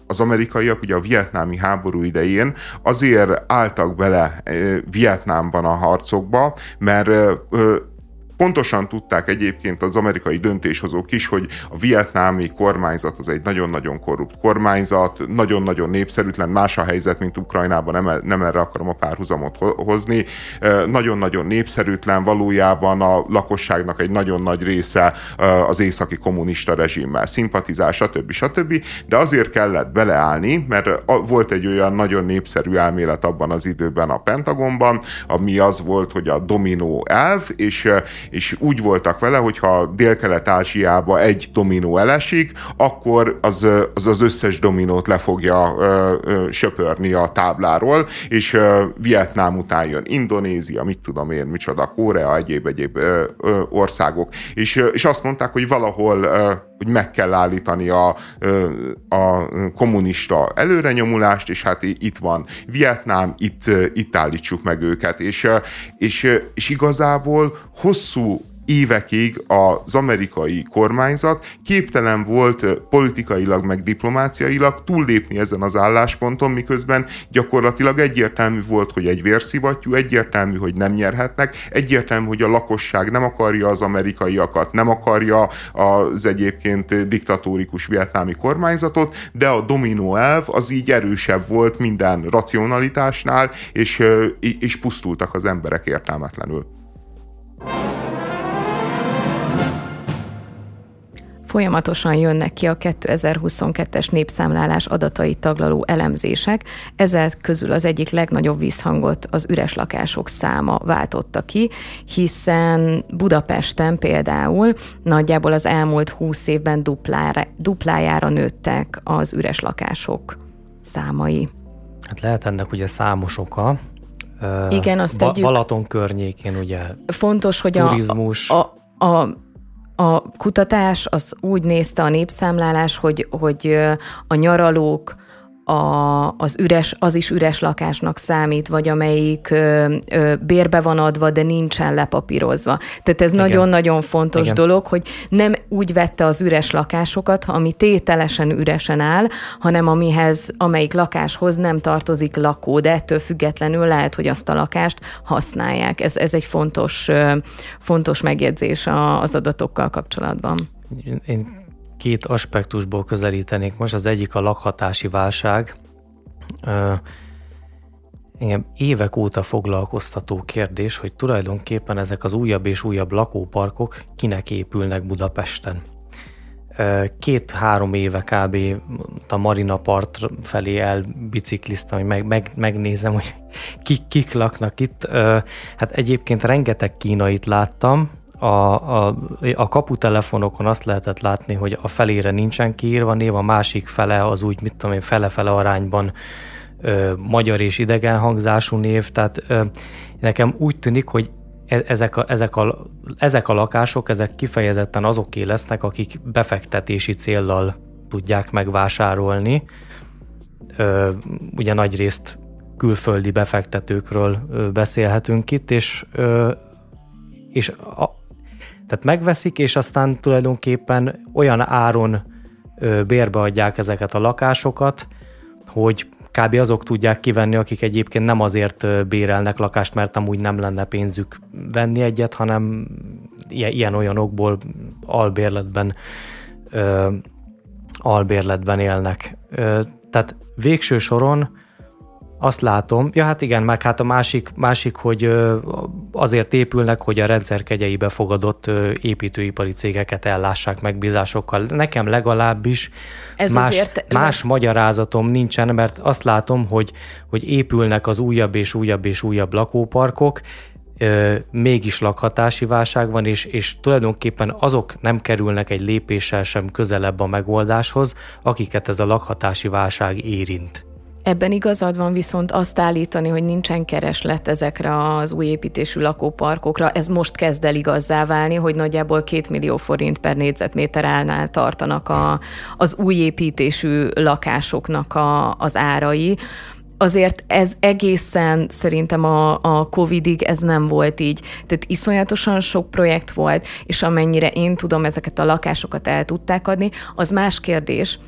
az amerikaiak ugye a vietnámi háború idején azért álltak bele Vietnámban a harcokba, mert Pontosan tudták egyébként az amerikai döntéshozók is, hogy a vietnámi kormányzat az egy nagyon-nagyon korrupt kormányzat, nagyon-nagyon népszerűtlen, más a helyzet, mint Ukrajnában, nem, nem erre akarom a párhuzamot hozni. Nagyon-nagyon népszerűtlen, valójában a lakosságnak egy nagyon nagy része az északi kommunista rezsimmel szimpatizál, stb. stb. De azért kellett beleállni, mert volt egy olyan nagyon népszerű elmélet abban az időben a Pentagonban, ami az volt, hogy a dominó elv, és és úgy voltak vele, hogy ha Dél-Kelet-Ázsiába egy dominó elesik, akkor az az, az összes dominót le fogja ö, ö, söpörni a tábláról, és ö, Vietnám után jön Indonézia, mit tudom én, micsoda, Korea, egyéb-egyéb országok. És, és azt mondták, hogy valahol hogy meg kell állítani a, a kommunista előrenyomulást, és hát itt van Vietnám, itt, itt állítsuk meg őket. És, és, és igazából hosszú évekig az amerikai kormányzat képtelen volt politikailag meg diplomáciailag túllépni ezen az állásponton, miközben gyakorlatilag egyértelmű volt, hogy egy vérszivattyú, egyértelmű, hogy nem nyerhetnek, egyértelmű, hogy a lakosság nem akarja az amerikaiakat, nem akarja az egyébként diktatórikus vietnámi kormányzatot, de a dominó elv az így erősebb volt minden racionalitásnál, és, és pusztultak az emberek értelmetlenül. Folyamatosan jönnek ki a 2022-es népszámlálás adatait taglaló elemzések, ezek közül az egyik legnagyobb visszhangot az üres lakások száma váltotta ki, hiszen Budapesten például nagyjából az elmúlt 20 évben duplára, duplájára nőttek az üres lakások számai. Hát lehet ennek ugye számos oka. Igen, azt ba- Balaton környékén ugye Fontos, hogy turizmus. a, a, a a kutatás az úgy nézte a népszámlálás, hogy, hogy a nyaralók, a, az üres, az is üres lakásnak számít, vagy amelyik ö, ö, bérbe van adva, de nincsen lepapírozva. Tehát ez nagyon-nagyon fontos Igen. dolog, hogy nem úgy vette az üres lakásokat, ami tételesen üresen áll, hanem amihez, amelyik lakáshoz nem tartozik lakó, de ettől függetlenül lehet, hogy azt a lakást használják. Ez, ez egy fontos, fontos megjegyzés az adatokkal kapcsolatban. Én két aspektusból közelítenék most. Az egyik a lakhatási válság. Engem évek óta foglalkoztató kérdés, hogy tulajdonképpen ezek az újabb és újabb lakóparkok kinek épülnek Budapesten. Két-három éve kb. a Marina part felé elbicikliztem, hogy meg, meg, megnézem, hogy (laughs) kik, kik laknak itt. Hát egyébként rengeteg kínait láttam, a, a, a kaputelefonokon azt lehetett látni, hogy a felére nincsen kiírva név, a másik fele az úgy, mit tudom én, fele-fele arányban ö, magyar és idegen hangzású név, tehát ö, nekem úgy tűnik, hogy e, ezek a, ezek, a, ezek a lakások, ezek kifejezetten azoké lesznek, akik befektetési céllal tudják megvásárolni. Ö, ugye nagy részt külföldi befektetőkről beszélhetünk itt, és, és a, tehát megveszik, és aztán tulajdonképpen olyan áron ö, bérbe adják ezeket a lakásokat, hogy kb. azok tudják kivenni, akik egyébként nem azért bérelnek lakást, mert amúgy nem lenne pénzük venni egyet, hanem ilyen-olyan okból albérletben ö, albérletben élnek. Tehát végső soron azt látom, ja hát igen, meg hát a másik, másik, hogy azért épülnek, hogy a rendszer kegyeibe fogadott építőipari cégeket ellássák megbízásokkal. Nekem legalábbis Ez más, azért... más magyarázatom nincsen, mert azt látom, hogy, hogy épülnek az újabb és újabb és újabb lakóparkok, mégis lakhatási válság van, és, és tulajdonképpen azok nem kerülnek egy lépéssel sem közelebb a megoldáshoz, akiket ez a lakhatási válság érint. Ebben igazad van viszont azt állítani, hogy nincsen kereslet ezekre az új építésű lakóparkokra. Ez most kezd el igazzá válni, hogy nagyjából két millió forint per négyzetméter állnál tartanak a, az új építésű lakásoknak a, az árai azért ez egészen szerintem a, a Covidig ez nem volt így. Tehát iszonyatosan sok projekt volt, és amennyire én tudom, ezeket a lakásokat el tudták adni, az más kérdés,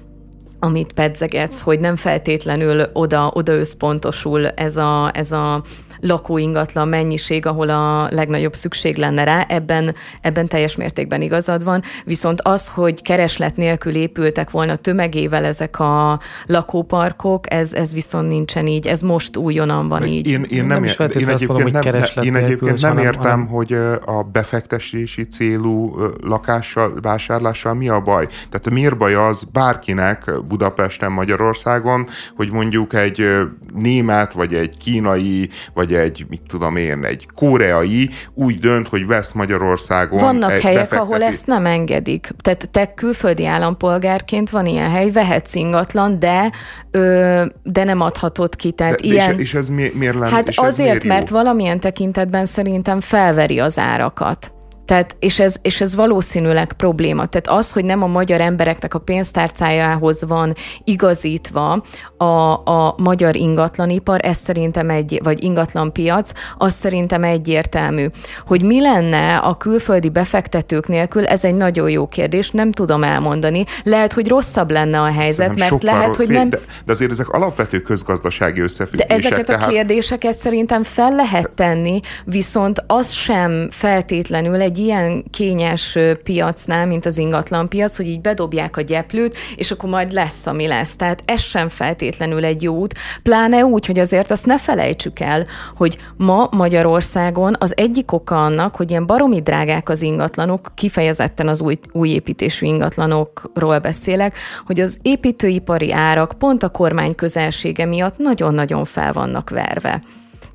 amit pedzegetsz, hogy nem feltétlenül oda, oda összpontosul ez a, ez a lakóingatlan mennyiség, ahol a legnagyobb szükség lenne rá, ebben, ebben teljes mértékben igazad van, viszont az, hogy kereslet nélkül épültek volna tömegével ezek a lakóparkok, ez, ez viszont nincsen így, ez most újonnan van így. Én, én, nem, nem, ér, én egyébként mondom, nem, ne, én egyébként nem értem, hanem... hogy a befektetési célú lakással, vásárlással mi a baj. Tehát miért baj az bárkinek Budapesten, Magyarországon, hogy mondjuk egy német, vagy egy kínai, vagy vagy egy, mit tudom én, egy koreai úgy dönt, hogy vesz Magyarországon Vannak egy helyek, befekteti... ahol ezt nem engedik. Tehát te külföldi állampolgárként van ilyen hely, vehetsz ingatlan, de, ö, de nem adhatod ki. Tehát de, ilyen... és, és ez mi, miért lenne? Hát azért, mert valamilyen tekintetben szerintem felveri az árakat. Tehát, és, ez, és ez valószínűleg probléma. Tehát az, hogy nem a magyar embereknek a pénztárcájához van igazítva a, a magyar ingatlanipar, ez szerintem egy, vagy ingatlanpiac, az szerintem egyértelmű. Hogy mi lenne a külföldi befektetők nélkül, ez egy nagyon jó kérdés, nem tudom elmondani. Lehet, hogy rosszabb lenne a helyzet, szerintem mert lehet, hogy nem... De, de azért ezek alapvető közgazdasági összefüggések. De ezeket tehát... a kérdéseket szerintem fel lehet tenni, viszont az sem feltétlenül egy egy ilyen kényes piacnál, mint az ingatlan piac, hogy így bedobják a gyeplőt, és akkor majd lesz, ami lesz. Tehát ez sem feltétlenül egy jó út, pláne úgy, hogy azért azt ne felejtsük el, hogy ma Magyarországon az egyik oka annak, hogy ilyen baromi drágák az ingatlanok, kifejezetten az új, új építésű ingatlanokról beszélek, hogy az építőipari árak pont a kormány közelsége miatt nagyon-nagyon fel vannak verve.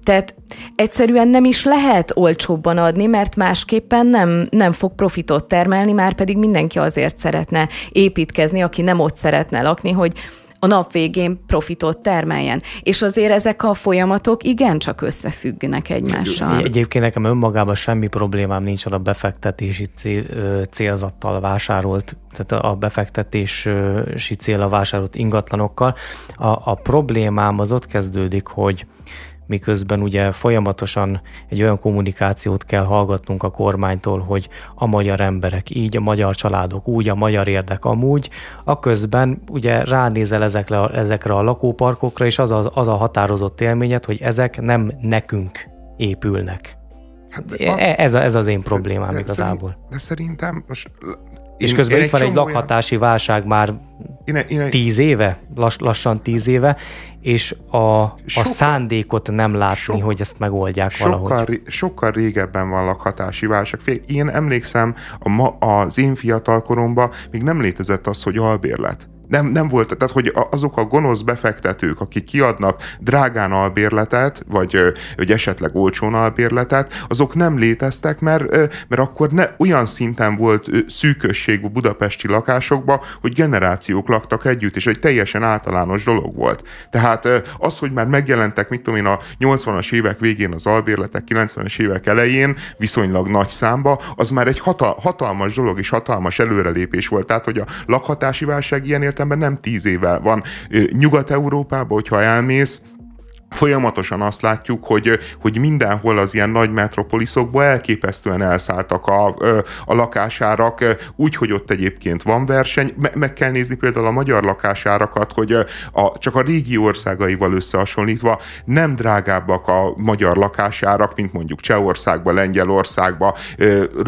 Tehát egyszerűen nem is lehet olcsóbban adni, mert másképpen nem, nem fog profitot termelni, már pedig mindenki azért szeretne építkezni, aki nem ott szeretne lakni, hogy a nap végén profitot termeljen. És azért ezek a folyamatok igencsak összefüggnek egymással. Egyébként nekem önmagában semmi problémám nincs a befektetési cél, célzattal vásárolt, tehát a befektetési célra vásárolt ingatlanokkal. A, a problémám az ott kezdődik, hogy miközben ugye folyamatosan egy olyan kommunikációt kell hallgatnunk a kormánytól, hogy a magyar emberek így, a magyar családok úgy, a magyar érdek amúgy, a közben ugye ránézel ezekre, ezekre a lakóparkokra, és az a, az a határozott élményed, hogy ezek nem nekünk épülnek. Hát de e, ez, a, ez az én problémám de, de igazából. Szerint, de szerintem most és én, közben én itt van egy lakhatási olyan... válság már én, én, tíz éve, lass, lassan tíz éve, és a, a szándékot nem látni, sok, hogy ezt megoldják sokkal, valahogy. Sokkal régebben van lakhatási válság. Én emlékszem, a ma, az én fiatal koromban még nem létezett az, hogy albérlet. Nem, nem volt, tehát hogy azok a gonosz befektetők, akik kiadnak drágán albérletet, vagy hogy esetleg olcsón albérletet, azok nem léteztek, mert, mert akkor ne, olyan szinten volt szűkösség a budapesti lakásokba, hogy generációk laktak együtt, és egy teljesen általános dolog volt. Tehát az, hogy már megjelentek, mit tudom én, a 80-as évek végén az albérletek, 90-es évek elején viszonylag nagy számba, az már egy hatal- hatalmas dolog és hatalmas előrelépés volt. Tehát, hogy a lakhatási válság ilyen értelemben nem tíz éve van. Nyugat-Európában, hogyha elmész, folyamatosan azt látjuk, hogy, hogy mindenhol az ilyen nagy metropoliszokba elképesztően elszálltak a, a lakásárak, úgy, hogy ott egyébként van verseny. Meg kell nézni például a magyar lakásárakat, hogy a, csak a régi országaival összehasonlítva nem drágábbak a magyar lakásárak, mint mondjuk Csehországba, Lengyelországba,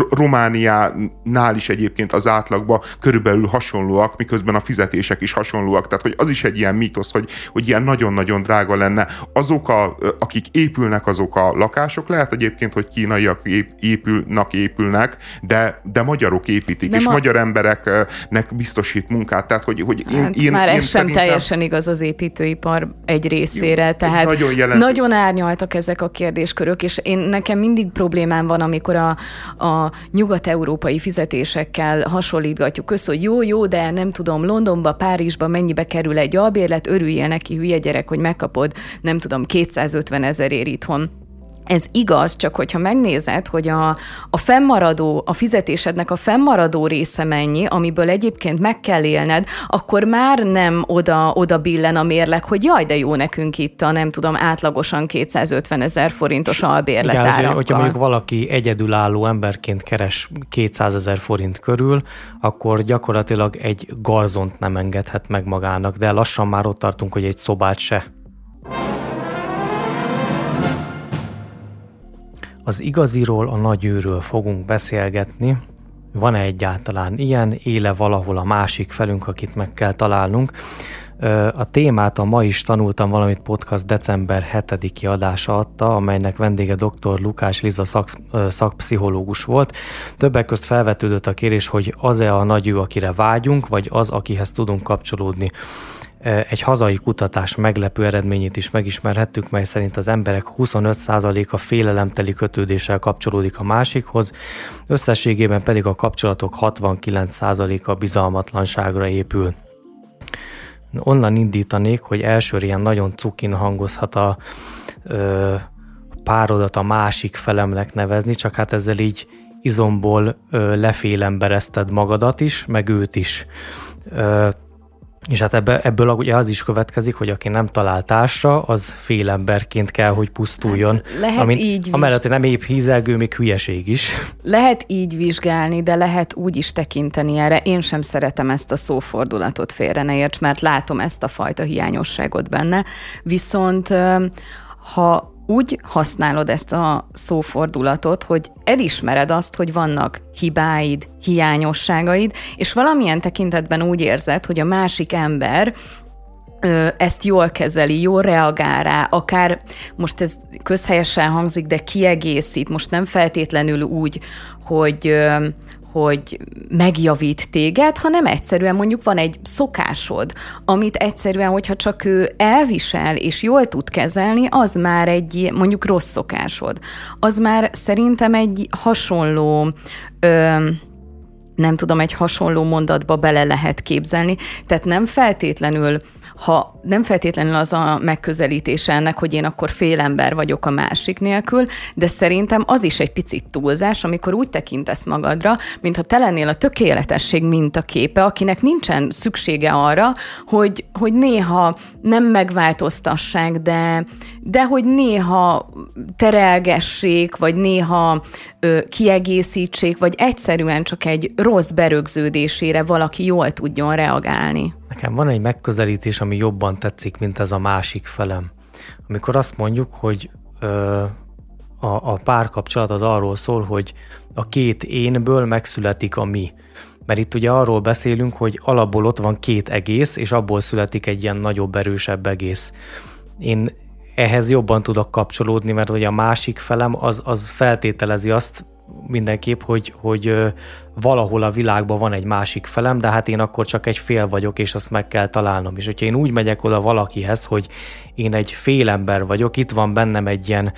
Romániánál is egyébként az átlagba körülbelül hasonlóak, miközben a fizetések is hasonlóak. Tehát, hogy az is egy ilyen mítosz, hogy, hogy ilyen nagyon-nagyon drága lenne azok, a, akik épülnek, azok a lakások, lehet egyébként, hogy kínaiak épülnek, épülnek, de, de magyarok építik, de és ma... magyar embereknek biztosít munkát. Tehát, hogy, hogy én, hát én, már én ez sem szerintem... teljesen igaz az építőipar egy részére, tehát nagyon, jelent... nagyon árnyaltak ezek a kérdéskörök, és én nekem mindig problémám van, amikor a, a nyugat-európai fizetésekkel hasonlítgatjuk össze, hogy jó, jó, de nem tudom, Londonba, Párizsba mennyibe kerül egy albérlet, örüljél neki, hülye gyerek, hogy megkapod, nem tudom, 250 ér itthon. Ez igaz, csak hogyha megnézed, hogy a, a fennmaradó, a fizetésednek a fennmaradó része mennyi, amiből egyébként meg kell élned, akkor már nem oda, oda billen a mérleg, hogy jaj, de jó nekünk itt a nem tudom, átlagosan 250 ezer forintos albérletárakkal. Igen, hogyha mondjuk valaki egyedülálló emberként keres 200 ezer forint körül, akkor gyakorlatilag egy garzont nem engedhet meg magának, de lassan már ott tartunk, hogy egy szobát se Az igaziról, a nagyőről fogunk beszélgetni. Van-e egyáltalán ilyen? Éle valahol a másik felünk, akit meg kell találnunk? A témát a ma is tanultam valamit podcast december 7-i adása adta, amelynek vendége dr. Lukás Liza szak, szakpszichológus volt. Többek közt felvetődött a kérés, hogy az-e a nagy ő, akire vágyunk, vagy az, akihez tudunk kapcsolódni egy hazai kutatás meglepő eredményét is megismerhettük, mely szerint az emberek 25%-a félelemteli kötődéssel kapcsolódik a másikhoz, összességében pedig a kapcsolatok 69%-a bizalmatlanságra épül. Onnan indítanék, hogy elsőre ilyen nagyon cukin hangozhat a ö, párodat a másik felemnek nevezni, csak hát ezzel így izomból ö, lefélemberezted magadat is, meg őt is. Ö, és hát ebbe, ebből ugye az is következik, hogy aki nem talál társra, az félemberként kell, hogy pusztuljon. Hát lehet amint, így Amellett, hogy nem épp hízelgő, még hülyeség is. Lehet így vizsgálni, de lehet úgy is tekinteni erre. Én sem szeretem ezt a szófordulatot félre ne érts, mert látom ezt a fajta hiányosságot benne. Viszont ha úgy használod ezt a szófordulatot, hogy elismered azt, hogy vannak hibáid, hiányosságaid, és valamilyen tekintetben úgy érzed, hogy a másik ember ezt jól kezeli, jól reagál rá, akár most ez közhelyesen hangzik, de kiegészít, most nem feltétlenül úgy, hogy hogy megjavít téged, hanem egyszerűen mondjuk van egy szokásod, amit egyszerűen, hogyha csak ő elvisel és jól tud kezelni, az már egy mondjuk rossz szokásod. Az már szerintem egy hasonló ö, nem tudom, egy hasonló mondatba bele lehet képzelni. Tehát nem feltétlenül ha nem feltétlenül az a megközelítése ennek, hogy én akkor félember vagyok a másik nélkül, de szerintem az is egy picit túlzás, amikor úgy tekintesz magadra, mintha te lennél a tökéletesség mintaképe, akinek nincsen szüksége arra, hogy, hogy néha nem megváltoztassák, de, de hogy néha terelgessék, vagy néha ö, kiegészítsék, vagy egyszerűen csak egy rossz berögződésére valaki jól tudjon reagálni. Nekem van egy megközelítés, ami jobban tetszik, mint ez a másik felem. Amikor azt mondjuk, hogy ö, a, a párkapcsolat az arról szól, hogy a két énből megszületik a mi. Mert itt ugye arról beszélünk, hogy alapból ott van két egész, és abból születik egy ilyen nagyobb, erősebb egész. Én ehhez jobban tudok kapcsolódni, mert hogy a másik felem az, az feltételezi azt mindenképp, hogy, hogy valahol a világban van egy másik felem, de hát én akkor csak egy fél vagyok, és azt meg kell találnom. És hogyha én úgy megyek oda valakihez, hogy én egy félember vagyok, itt van bennem egy ilyen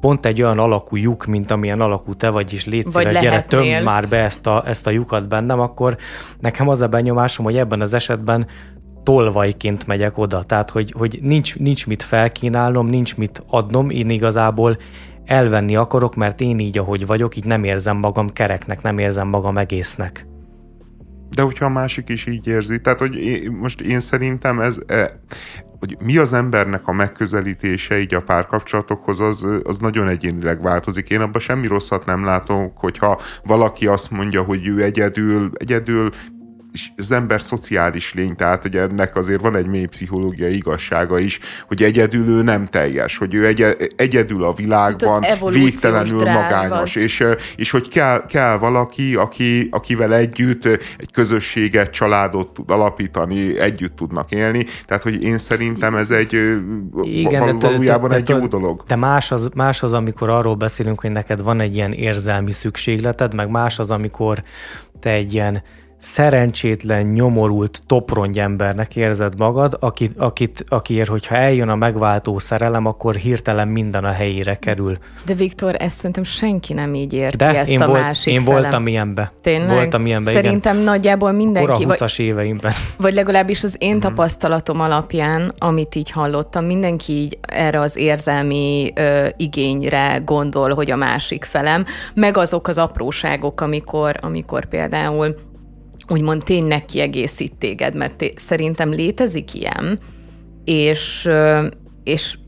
pont egy olyan alakú lyuk, mint amilyen alakú te vagy, és légy szíves, gyere, tömd már be ezt a, ezt a lyukat bennem, akkor nekem az a benyomásom, hogy ebben az esetben tolvajként megyek oda. Tehát, hogy, hogy nincs, nincs mit felkínálnom, nincs mit adnom, én igazából elvenni akarok, mert én így, ahogy vagyok, így nem érzem magam kereknek, nem érzem magam egésznek. De hogyha a másik is így érzi, tehát hogy én, most én szerintem ez, e, hogy mi az embernek a megközelítése így a párkapcsolatokhoz, az, az nagyon egyénileg változik. Én abban semmi rosszat nem látok, hogyha valaki azt mondja, hogy ő egyedül, egyedül az ember szociális lény, tehát hogy ennek azért van egy mély pszichológiai igazsága is, hogy egyedül ő nem teljes, hogy ő egy, egyedül a világban, végtelenül magányos, és, és hogy kell, kell valaki, aki, akivel együtt egy közösséget, családot tud alapítani, együtt tudnak élni, tehát hogy én szerintem ez egy Igen, val- valójában de, de, egy jó dolog. De más az, más az, amikor arról beszélünk, hogy neked van egy ilyen érzelmi szükségleted, meg más az, amikor te egy ilyen szerencsétlen, nyomorult, toprongy embernek érzed magad, akit, akit, akiért, hogyha eljön a megváltó szerelem, akkor hirtelen minden a helyére kerül. De Viktor, ezt szerintem senki nem így érti De ezt én a volt, másik én felem. voltam ilyenbe. Tényleg? Voltam ilyenbe, Szerintem igen. nagyjából mindenki. Kora 20 éveimben. (laughs) Vagy legalábbis az én mhm. tapasztalatom alapján, amit így hallottam, mindenki így erre az érzelmi ö, igényre gondol, hogy a másik felem, meg azok az apróságok, amikor, amikor például úgymond tényleg kiegészít téged, mert té- szerintem létezik ilyen, és, és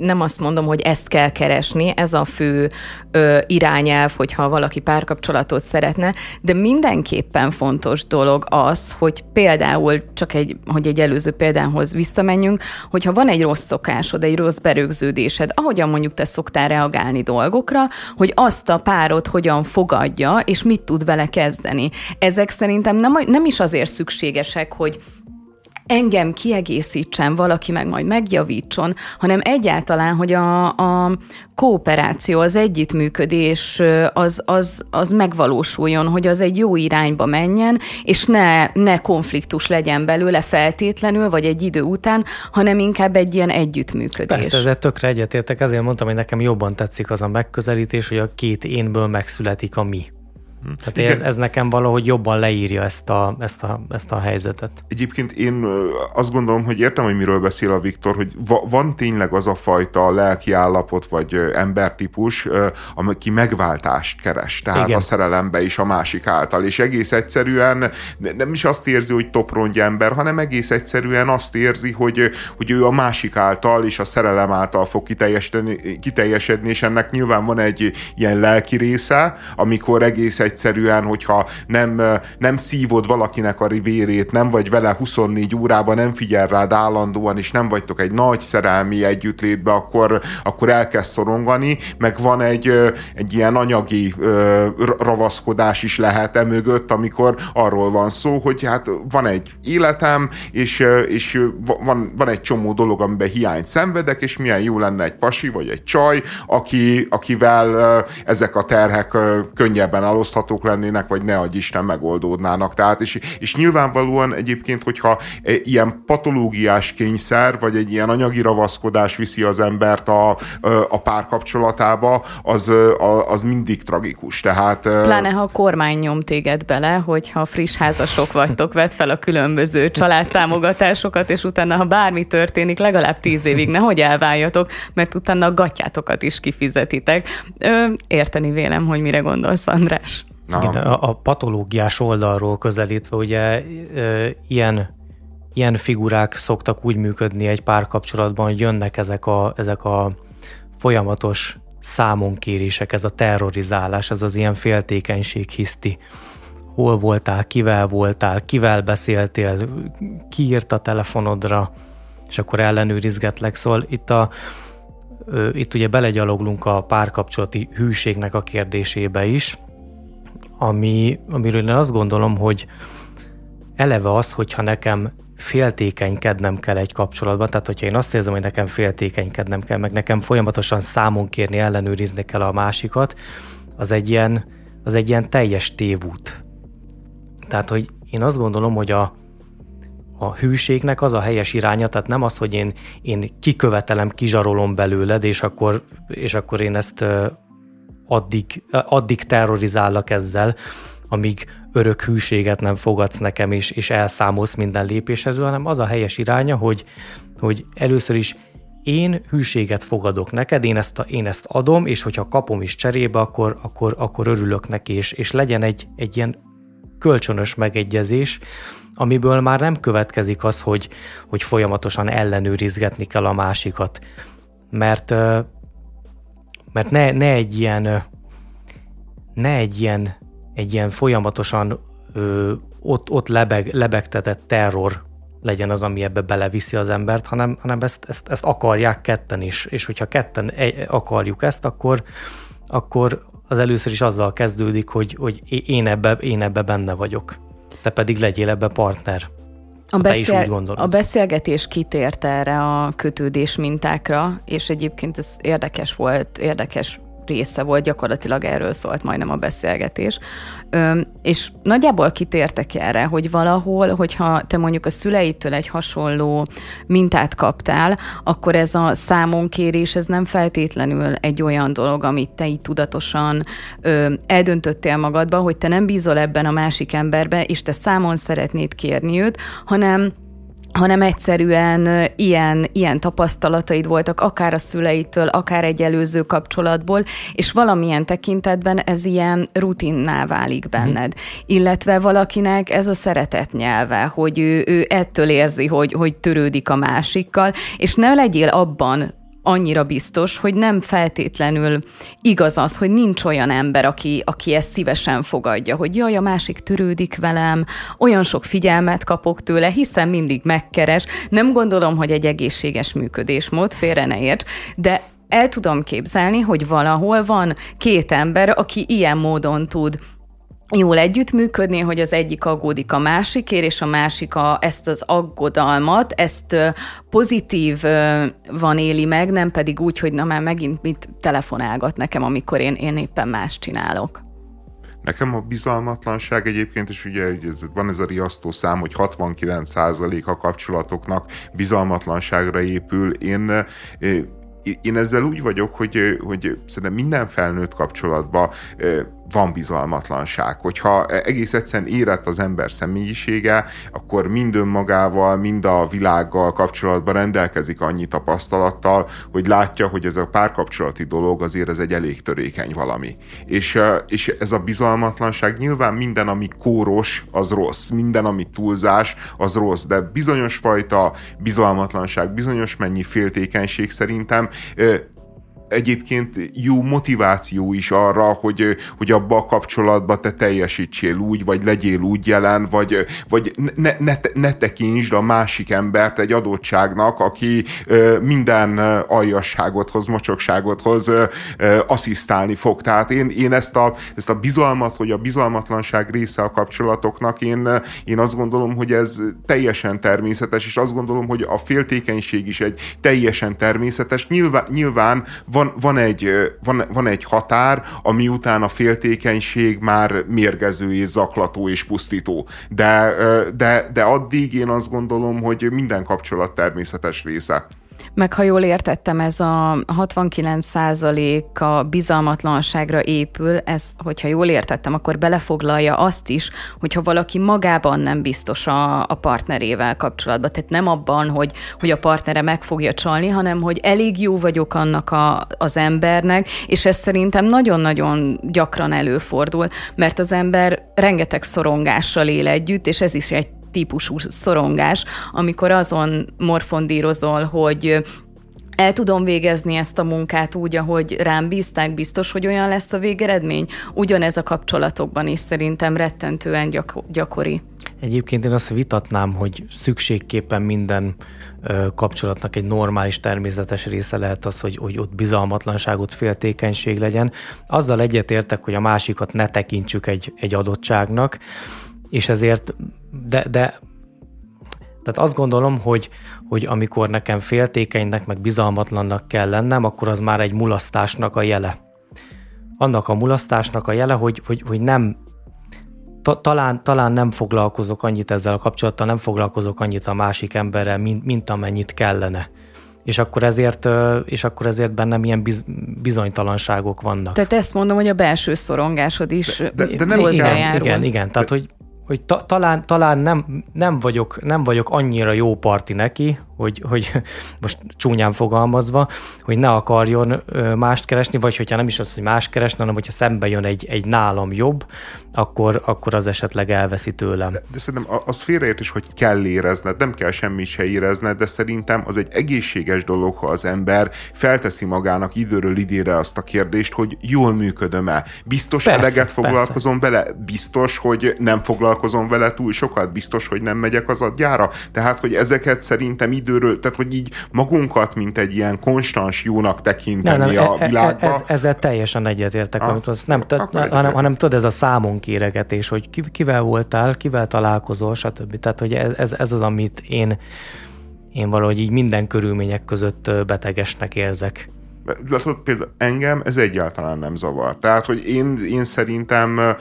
nem azt mondom, hogy ezt kell keresni, ez a fő ö, irányelv, hogyha valaki párkapcsolatot szeretne, de mindenképpen fontos dolog az, hogy például, csak egy, hogy egy előző példához visszamenjünk, hogyha van egy rossz szokásod, egy rossz berögződésed, ahogyan mondjuk te szoktál reagálni dolgokra, hogy azt a párod hogyan fogadja, és mit tud vele kezdeni. Ezek szerintem nem, nem is azért szükségesek, hogy engem kiegészítsen, valaki meg majd megjavítson, hanem egyáltalán, hogy a, a kooperáció, az együttműködés az, az, az megvalósuljon, hogy az egy jó irányba menjen, és ne, ne konfliktus legyen belőle feltétlenül, vagy egy idő után, hanem inkább egy ilyen együttműködés. Persze, ezzel tökre egyetértek, ezért mondtam, hogy nekem jobban tetszik az a megközelítés, hogy a két énből megszületik a mi. Tehát ez, ez nekem valahogy jobban leírja ezt a, ezt, a, ezt a helyzetet. Egyébként én azt gondolom, hogy értem, hogy miről beszél a Viktor, hogy va, van tényleg az a fajta lelki állapot, vagy embertípus, aki megváltást keres, tehát Igen. a szerelembe is a másik által, és egész egyszerűen nem is azt érzi, hogy toprongy ember, hanem egész egyszerűen azt érzi, hogy, hogy ő a másik által és a szerelem által fog kiteljesedni, kiteljesedni, és ennek nyilván van egy ilyen lelki része, amikor egész egyszerűen, hogyha nem, nem szívod valakinek a rivérét, nem vagy vele 24 órában, nem figyel rád állandóan, és nem vagytok egy nagy szerelmi együttlétbe, akkor, akkor elkezd szorongani, meg van egy, egy ilyen anyagi ravaszkodás is lehet e mögött, amikor arról van szó, hogy hát van egy életem, és, és van, van egy csomó dolog, amiben hiányt szenvedek, és milyen jó lenne egy pasi, vagy egy csaj, aki, akivel ezek a terhek könnyebben eloszthatók, megoldhatók lennének, vagy ne adj Isten megoldódnának. Tehát, és, és nyilvánvalóan egyébként, hogyha e, ilyen patológiás kényszer, vagy egy ilyen anyagi ravaszkodás viszi az embert a, a párkapcsolatába, az, az mindig tragikus. Tehát, Pláne, ha a kormány nyom téged bele, hogyha friss házasok vagytok, vett fel a különböző családtámogatásokat, és utána, ha bármi történik, legalább tíz évig nehogy elváljatok, mert utána a gatyátokat is kifizetitek. Ö, érteni vélem, hogy mire gondolsz, András. Igen, a, a patológiás oldalról közelítve ugye e, ilyen, ilyen figurák szoktak úgy működni egy párkapcsolatban, hogy jönnek ezek a, ezek a folyamatos számonkérések, ez a terrorizálás, ez az ilyen féltékenység hiszti. Hol voltál, kivel voltál, kivel beszéltél, ki írt a telefonodra, és akkor ellenőrizgetlek. Szóval itt a, itt ugye belegyaloglunk a párkapcsolati hűségnek a kérdésébe is, ami, amiről én azt gondolom, hogy eleve az, hogyha nekem féltékenykednem kell egy kapcsolatban, tehát hogyha én azt érzem, hogy nekem féltékenykednem kell, meg nekem folyamatosan számon kérni, ellenőrizni kell a másikat, az egy ilyen, az egy ilyen teljes tévút. Tehát, hogy én azt gondolom, hogy a, a hűségnek az a helyes iránya, tehát nem az, hogy én, én kikövetelem, kizsarolom belőled, és akkor, és akkor én ezt addig, addig terrorizállak ezzel, amíg örök hűséget nem fogadsz nekem, és, és elszámolsz minden lépésedről, hanem az a helyes iránya, hogy, hogy először is én hűséget fogadok neked, én ezt, a, én ezt adom, és hogyha kapom is cserébe, akkor, akkor, akkor örülök neki, és, és legyen egy, egy ilyen kölcsönös megegyezés, amiből már nem következik az, hogy, hogy folyamatosan ellenőrizgetni kell a másikat. Mert, mert ne, ne egy ilyen ne egy ilyen, egy ilyen folyamatosan ö, ott, ott lebeg, lebegtetett terror legyen az, ami ebbe beleviszi az embert, hanem, hanem ezt, ezt, ezt akarják ketten is. És hogyha ketten akarjuk ezt, akkor, akkor az először is azzal kezdődik, hogy, hogy én, ebbe, én ebbe benne vagyok. Te pedig legyél ebbe partner. A, beszél, a beszélgetés kitért erre a kötődés mintákra, és egyébként ez érdekes volt, érdekes része volt, gyakorlatilag erről szólt majdnem a beszélgetés. És nagyjából kitértek erre, hogy valahol, hogyha te mondjuk a szüleitől egy hasonló mintát kaptál, akkor ez a számonkérés, ez nem feltétlenül egy olyan dolog, amit te így tudatosan eldöntöttél magadba, hogy te nem bízol ebben a másik emberbe, és te számon szeretnéd kérni őt, hanem hanem egyszerűen ilyen, ilyen tapasztalataid voltak, akár a szüleitől, akár egy előző kapcsolatból, és valamilyen tekintetben ez ilyen rutinná válik benned. Mm. Illetve valakinek ez a szeretet nyelve, hogy ő, ő ettől érzi, hogy, hogy törődik a másikkal, és ne legyél abban annyira biztos, hogy nem feltétlenül igaz az, hogy nincs olyan ember, aki, aki ezt szívesen fogadja, hogy jaj, a másik törődik velem, olyan sok figyelmet kapok tőle, hiszen mindig megkeres. Nem gondolom, hogy egy egészséges működésmód, félre ne érts, de el tudom képzelni, hogy valahol van két ember, aki ilyen módon tud jól együttműködni, hogy az egyik aggódik a másikért, és a másik a, ezt az aggodalmat, ezt pozitív van éli meg, nem pedig úgy, hogy na már megint mit telefonálgat nekem, amikor én, én éppen más csinálok. Nekem a bizalmatlanság egyébként, és ugye van ez a riasztó szám, hogy 69% a kapcsolatoknak bizalmatlanságra épül. Én én ezzel úgy vagyok, hogy, hogy szerintem minden felnőtt kapcsolatban van bizalmatlanság. Hogyha egész egyszerűen érett az ember személyisége, akkor mind önmagával, mind a világgal kapcsolatban rendelkezik annyi tapasztalattal, hogy látja, hogy ez a párkapcsolati dolog azért ez egy elég törékeny valami. És, és ez a bizalmatlanság nyilván minden, ami kóros, az rossz, minden, ami túlzás, az rossz, de bizonyos fajta bizalmatlanság, bizonyos mennyi féltékenység szerintem egyébként jó motiváció is arra, hogy, hogy abba a kapcsolatba te teljesítsél úgy, vagy legyél úgy jelen, vagy, vagy ne, ne, ne tekintsd a másik embert egy adottságnak, aki minden aljasságot hoz, mocsokságot hoz, asszisztálni fog. Tehát én, én ezt, a, ezt a bizalmat, hogy a bizalmatlanság része a kapcsolatoknak, én, én azt gondolom, hogy ez teljesen természetes, és azt gondolom, hogy a féltékenység is egy teljesen természetes. Nyilván, nyilván van van, van, egy, van, van egy határ, ami után a féltékenység már mérgező és zaklató és pusztító. De, de, de addig én azt gondolom, hogy minden kapcsolat természetes része. Meg ha jól értettem, ez a 69% a bizalmatlanságra épül, ez, hogyha jól értettem, akkor belefoglalja azt is, hogyha valaki magában nem biztos a, a partnerével kapcsolatban. Tehát nem abban, hogy, hogy a partnere meg fogja csalni, hanem hogy elég jó vagyok annak a, az embernek, és ez szerintem nagyon-nagyon gyakran előfordul, mert az ember rengeteg szorongással él együtt, és ez is egy típusú szorongás, amikor azon morfondírozol, hogy el tudom végezni ezt a munkát úgy, ahogy rám bízták, biztos, hogy olyan lesz a végeredmény. Ugyanez a kapcsolatokban is szerintem rettentően gyak- gyakori. Egyébként én azt vitatnám, hogy szükségképpen minden ö, kapcsolatnak egy normális, természetes része lehet az, hogy, hogy ott bizalmatlanságot, féltékenység legyen. Azzal egyetértek, hogy a másikat ne tekintsük egy, egy adottságnak, és ezért, de, de tehát azt gondolom, hogy, hogy amikor nekem féltékenynek, meg bizalmatlannak kell lennem, akkor az már egy mulasztásnak a jele. Annak a mulasztásnak a jele, hogy, hogy, hogy nem, ta, talán, talán nem foglalkozok annyit ezzel a kapcsolattal, nem foglalkozok annyit a másik emberrel, mint, mint amennyit kellene és akkor ezért, és akkor ezért bennem ilyen biz, bizonytalanságok vannak. Tehát ezt mondom, hogy a belső szorongásod is de, de, de nem hozzájárul. Igen, igen, igen. Tehát, hogy hogy ta, talán, talán nem, nem, vagyok, nem vagyok annyira jó parti neki, hogy, hogy (laughs) most csúnyán fogalmazva, hogy ne akarjon mást keresni, vagy hogyha nem is az, hogy más keresni, hanem hogyha szembe jön egy, egy nálam jobb, akkor, akkor az esetleg elveszi tőlem. De, de szerintem az félreértés, hogy kell érezned, nem kell semmit se érezned, de szerintem az egy egészséges dolog, ha az ember felteszi magának időről idére azt a kérdést, hogy jól működöm-e. Biztos persze, eleget foglalkozom persze. vele, biztos, hogy nem foglalkozom vele túl sokat, biztos, hogy nem megyek az adjára. Tehát, hogy ezeket szerintem időről, tehát, hogy így magunkat, mint egy ilyen konstans jónak tekinteni nem, nem, a e- e- világba. Ez, ezzel teljesen egyetértek, ah, amit az nem, hanem, hanem tudod, ez a számon kéregetés, hogy kivel voltál, kivel találkozol, stb. Tehát, hogy ez, ez az, amit én, én valahogy így minden körülmények között betegesnek érzek. Látod, például engem ez egyáltalán nem zavar. Tehát, hogy én, én szerintem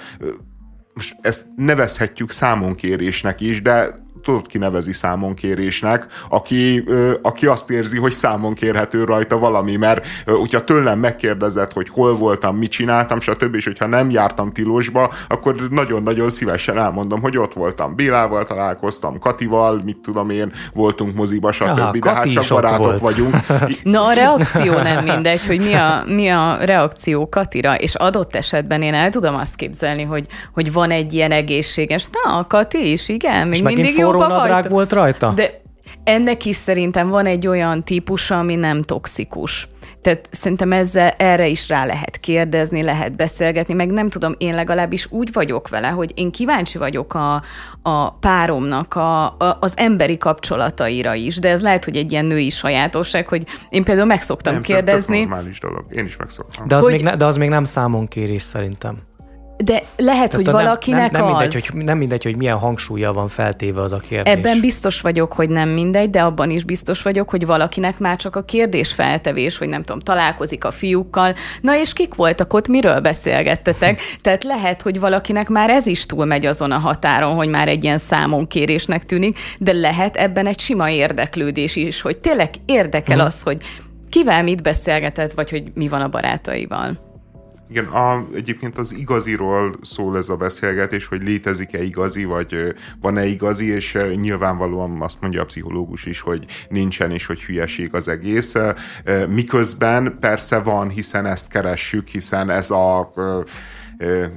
most ezt nevezhetjük számonkérésnek is, de tudod, ki nevezi számonkérésnek, aki, aki azt érzi, hogy számon kérhető rajta valami, mert hogyha tőlem megkérdezett, hogy hol voltam, mit csináltam, stb., és hogyha nem jártam tilosba, akkor nagyon-nagyon szívesen elmondom, hogy ott voltam Bélával, találkoztam Katival, mit tudom én, voltunk moziba, stb., Aha, de hát csak barátok volt. vagyunk. (laughs) Na a reakció nem mindegy, hogy mi a, mi a reakció Katira, és adott esetben én el tudom azt képzelni, hogy, hogy van egy ilyen egészséges, na, a Kati is, igen, még mindig jó forrónadrág volt rajta? De ennek is szerintem van egy olyan típusa, ami nem toxikus. Tehát szerintem ezzel erre is rá lehet kérdezni, lehet beszélgetni, meg nem tudom, én legalábbis úgy vagyok vele, hogy én kíváncsi vagyok a, a páromnak a, a, az emberi kapcsolataira is, de ez lehet, hogy egy ilyen női sajátosság, hogy én például meg szoktam nem, kérdezni. normális dolog, én is megszoktam. De az, hogy, még, ne, de az még nem számonkérés szerintem. De lehet, Tehát hogy valakinek nem, nem, nem az. Mindegy, hogy, nem mindegy, hogy milyen hangsúlya van feltéve az a kérdés. Ebben biztos vagyok, hogy nem mindegy, de abban is biztos vagyok, hogy valakinek már csak a kérdés feltevés, hogy nem tudom, találkozik a fiúkkal. Na és kik voltak ott, miről beszélgettetek? (laughs) Tehát lehet, hogy valakinek már ez is túlmegy azon a határon, hogy már egy ilyen számonkérésnek tűnik, de lehet ebben egy sima érdeklődés is, hogy tényleg érdekel hmm. az, hogy kivel mit beszélgetett, vagy hogy mi van a barátaival. Igen, a, egyébként az igaziról szól ez a beszélgetés, hogy létezik-e igazi, vagy van-e igazi, és nyilvánvalóan azt mondja a pszichológus is, hogy nincsen, és hogy hülyeség az egész. Miközben persze van, hiszen ezt keressük, hiszen ez a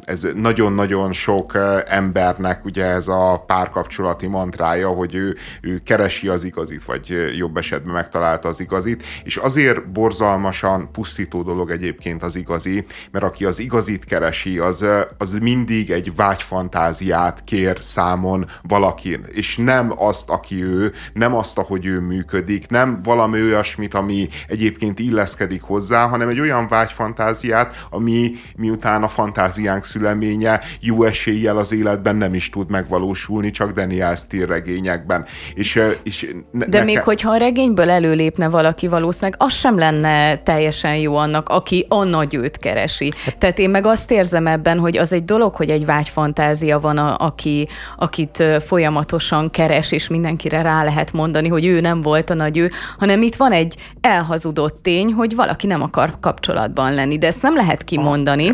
ez nagyon-nagyon sok embernek ugye ez a párkapcsolati mantrája, hogy ő, ő keresi az igazit, vagy jobb esetben megtalálta az igazit, és azért borzalmasan pusztító dolog egyébként az igazi, mert aki az igazit keresi, az, az mindig egy vágyfantáziát kér számon valakin, és nem azt, aki ő, nem azt, ahogy ő működik, nem valami olyasmit, ami egyébként illeszkedik hozzá, hanem egy olyan vágyfantáziát, ami miután a fantáziát fantáziánk szüleménye jó eséllyel az életben nem is tud megvalósulni, csak Daniel Steele regényekben. És, és ne, De neke... még hogyha a regényből előlépne valaki valószínűleg, az sem lenne teljesen jó annak, aki a nagy őt keresi. Tehát én meg azt érzem ebben, hogy az egy dolog, hogy egy vágyfantázia van, a, aki, akit folyamatosan keres, és mindenkire rá lehet mondani, hogy ő nem volt a nagy ő, hanem itt van egy elhazudott tény, hogy valaki nem akar kapcsolatban lenni, de ezt nem lehet kimondani.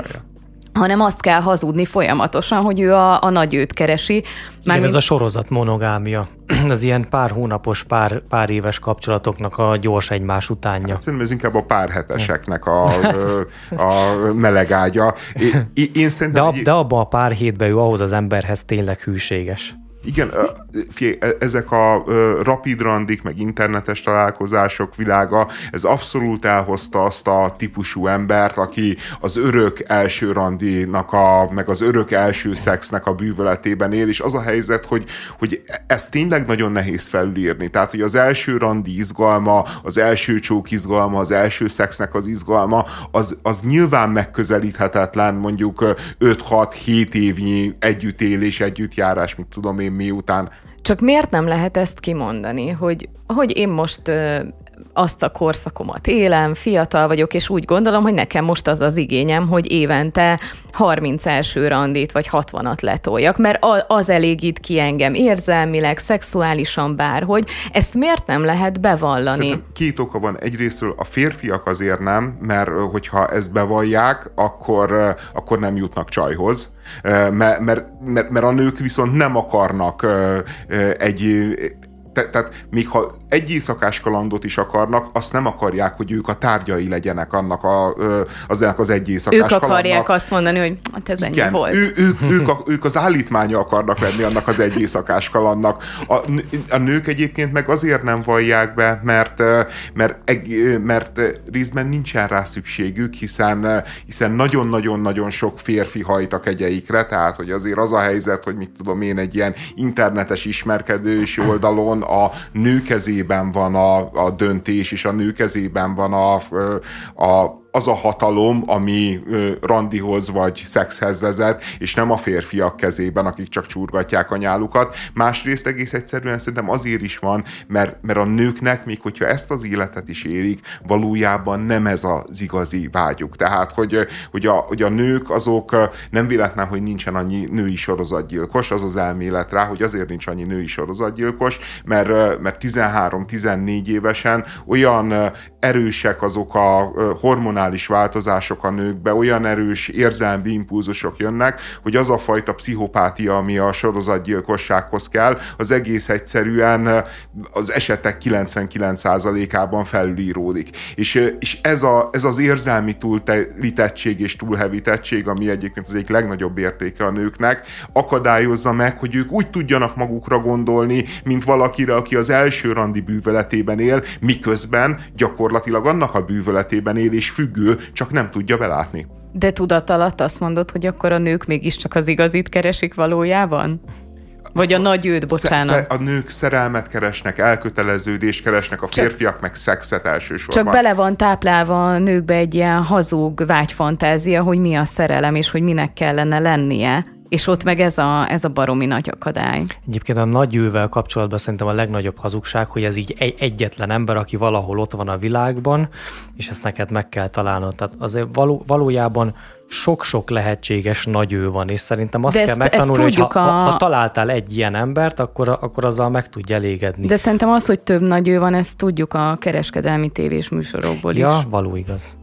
Hanem azt kell hazudni folyamatosan, hogy ő a, a nagy őt keresi. Már Igen, mint... ez a sorozat monogámia. (clears throat) az ilyen pár hónapos, pár, pár éves kapcsolatoknak a gyors egymás utánja. Hát szerintem ez inkább a pár heteseknek a, a melegágya. Én, én szerintem, de, ab, de abban a pár hétben ő ahhoz az emberhez tényleg hűséges. Igen, figyelj, e, ezek a rapid randik, meg internetes találkozások világa, ez abszolút elhozta azt a típusú embert, aki az örök első randinak, a, meg az örök első szexnek a bűvöletében él, és az a helyzet, hogy, hogy ez tényleg nagyon nehéz felülírni. Tehát, hogy az első randi izgalma, az első csók izgalma, az első szexnek az izgalma, az, az nyilván megközelíthetetlen mondjuk 5-6-7 évnyi együttélés, együttjárás, mit tudom én, miután. Csak miért nem lehet ezt kimondani, hogy, hogy én most azt a korszakomat élem, fiatal vagyok, és úgy gondolom, hogy nekem most az az igényem, hogy évente 30 első randit vagy 60-at letoljak, mert az elégít ki engem érzelmileg, szexuálisan, bárhogy. Ezt miért nem lehet bevallani? Szerintem két oka van. Egyrésztről a férfiak azért nem, mert hogyha ezt bevallják, akkor, akkor nem jutnak csajhoz. Mert, mert, mert, mert a nők viszont nem akarnak egy te, tehát még ha egy éjszakás kalandot is akarnak, azt nem akarják, hogy ők a tárgyai legyenek annak a, az, az egy éjszakás Ők akarják kalandnak. azt mondani, hogy hát ez Igen, ennyi volt. Ő, ők, ők, a, ők az állítmánya akarnak lenni annak az egy éjszakás kalandnak. A, a nők egyébként meg azért nem vallják be, mert, mert, mert részben nincsen rá szükségük, hiszen, hiszen nagyon-nagyon-nagyon sok férfi hajt a kegyeikre, tehát hogy azért az a helyzet, hogy mit tudom én, egy ilyen internetes ismerkedős oldalon a nő kezében van a, a döntés, és a nő kezében van a, a az a hatalom, ami randihoz vagy szexhez vezet, és nem a férfiak kezében, akik csak csurgatják a nyálukat. Másrészt egész egyszerűen szerintem azért is van, mert, mert a nőknek, még hogyha ezt az életet is élik, valójában nem ez az igazi vágyuk. Tehát, hogy, hogy, a, hogy a nők azok nem véletlen, hogy nincsen annyi női sorozatgyilkos, az az elmélet rá, hogy azért nincs annyi női sorozatgyilkos, mert, mert 13-14 évesen olyan erősek azok a hormonális változások a nőkbe, olyan erős érzelmi impulzusok jönnek, hogy az a fajta pszichopátia, ami a sorozatgyilkossághoz kell, az egész egyszerűen az esetek 99%-ában felülíródik. És, és ez, a, ez az érzelmi túltelítettség és túlhevítettség, ami egyébként az egyik legnagyobb értéke a nőknek, akadályozza meg, hogy ők úgy tudjanak magukra gondolni, mint valakire, aki az első randi bűveletében él, miközben gyakorlatilag annak a bűvöletében él és függő, csak nem tudja belátni. De tudat alatt azt mondod, hogy akkor a nők mégiscsak az igazit keresik valójában? Vagy a nagy őt, bocsánat. A nők szerelmet keresnek, elköteleződést keresnek, a férfiak csak, meg szexet elsősorban. Csak bele van táplálva a nőkbe egy ilyen hazug vágyfantázia, hogy mi a szerelem, és hogy minek kellene lennie és ott meg ez a, ez a baromi nagy akadály. Egyébként a nagy ővel kapcsolatban szerintem a legnagyobb hazugság, hogy ez így egy, egyetlen ember, aki valahol ott van a világban, és ezt neked meg kell találnod. Tehát azért való, valójában sok-sok lehetséges nagy ő van, és szerintem azt De kell ezt, megtanulni, ezt hogy ha, a... ha, ha találtál egy ilyen embert, akkor, akkor azzal meg tudja elégedni. De szerintem az, hogy több nagy ő van, ezt tudjuk a kereskedelmi tévés műsorokból ja, is. Ja, való igaz.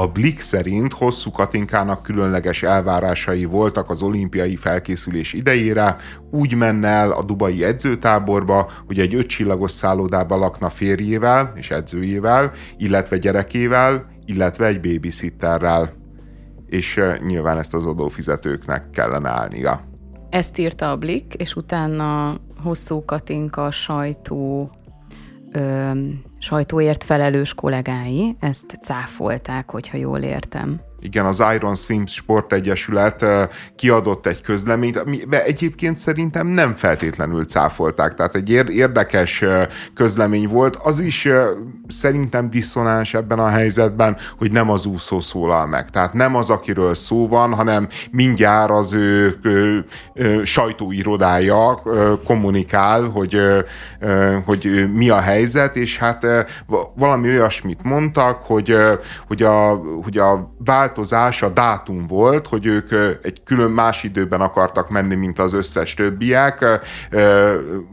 A Blick szerint hosszú Katinkának különleges elvárásai voltak az olimpiai felkészülés idejére, úgy menne el a dubai edzőtáborba, hogy egy ötcsillagos szállodába lakna férjével és edzőjével, illetve gyerekével, illetve egy babysitterrel. És nyilván ezt az adófizetőknek kellene állnia. Ezt írta a Blick, és utána hosszú Katinka sajtó sajtóért felelős kollégái ezt cáfolták, hogyha jól értem igen, az Iron Swims Sportegyesület kiadott egy közleményt, amiben egyébként szerintem nem feltétlenül cáfolták, tehát egy érdekes közlemény volt, az is szerintem diszonáns ebben a helyzetben, hogy nem az úszó szólal meg, tehát nem az, akiről szó van, hanem mindjárt az ő, ő, ő sajtóirodája kommunikál, hogy, hogy mi a helyzet, és hát valami olyasmit mondtak, hogy, hogy a, hogy a vált változás a dátum volt, hogy ők egy külön más időben akartak menni, mint az összes többiek.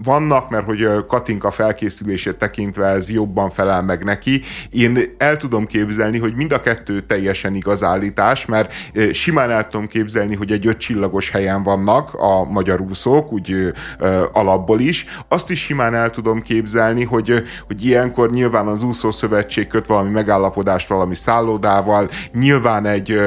Vannak, mert hogy Katinka felkészülését tekintve ez jobban felel meg neki. Én el tudom képzelni, hogy mind a kettő teljesen igaz állítás, mert simán el tudom képzelni, hogy egy ötcsillagos helyen vannak a magyar úszók, úgy alapból is. Azt is simán el tudom képzelni, hogy, hogy ilyenkor nyilván az úszó szövetség köt valami megállapodást valami szállodával, nyilván egy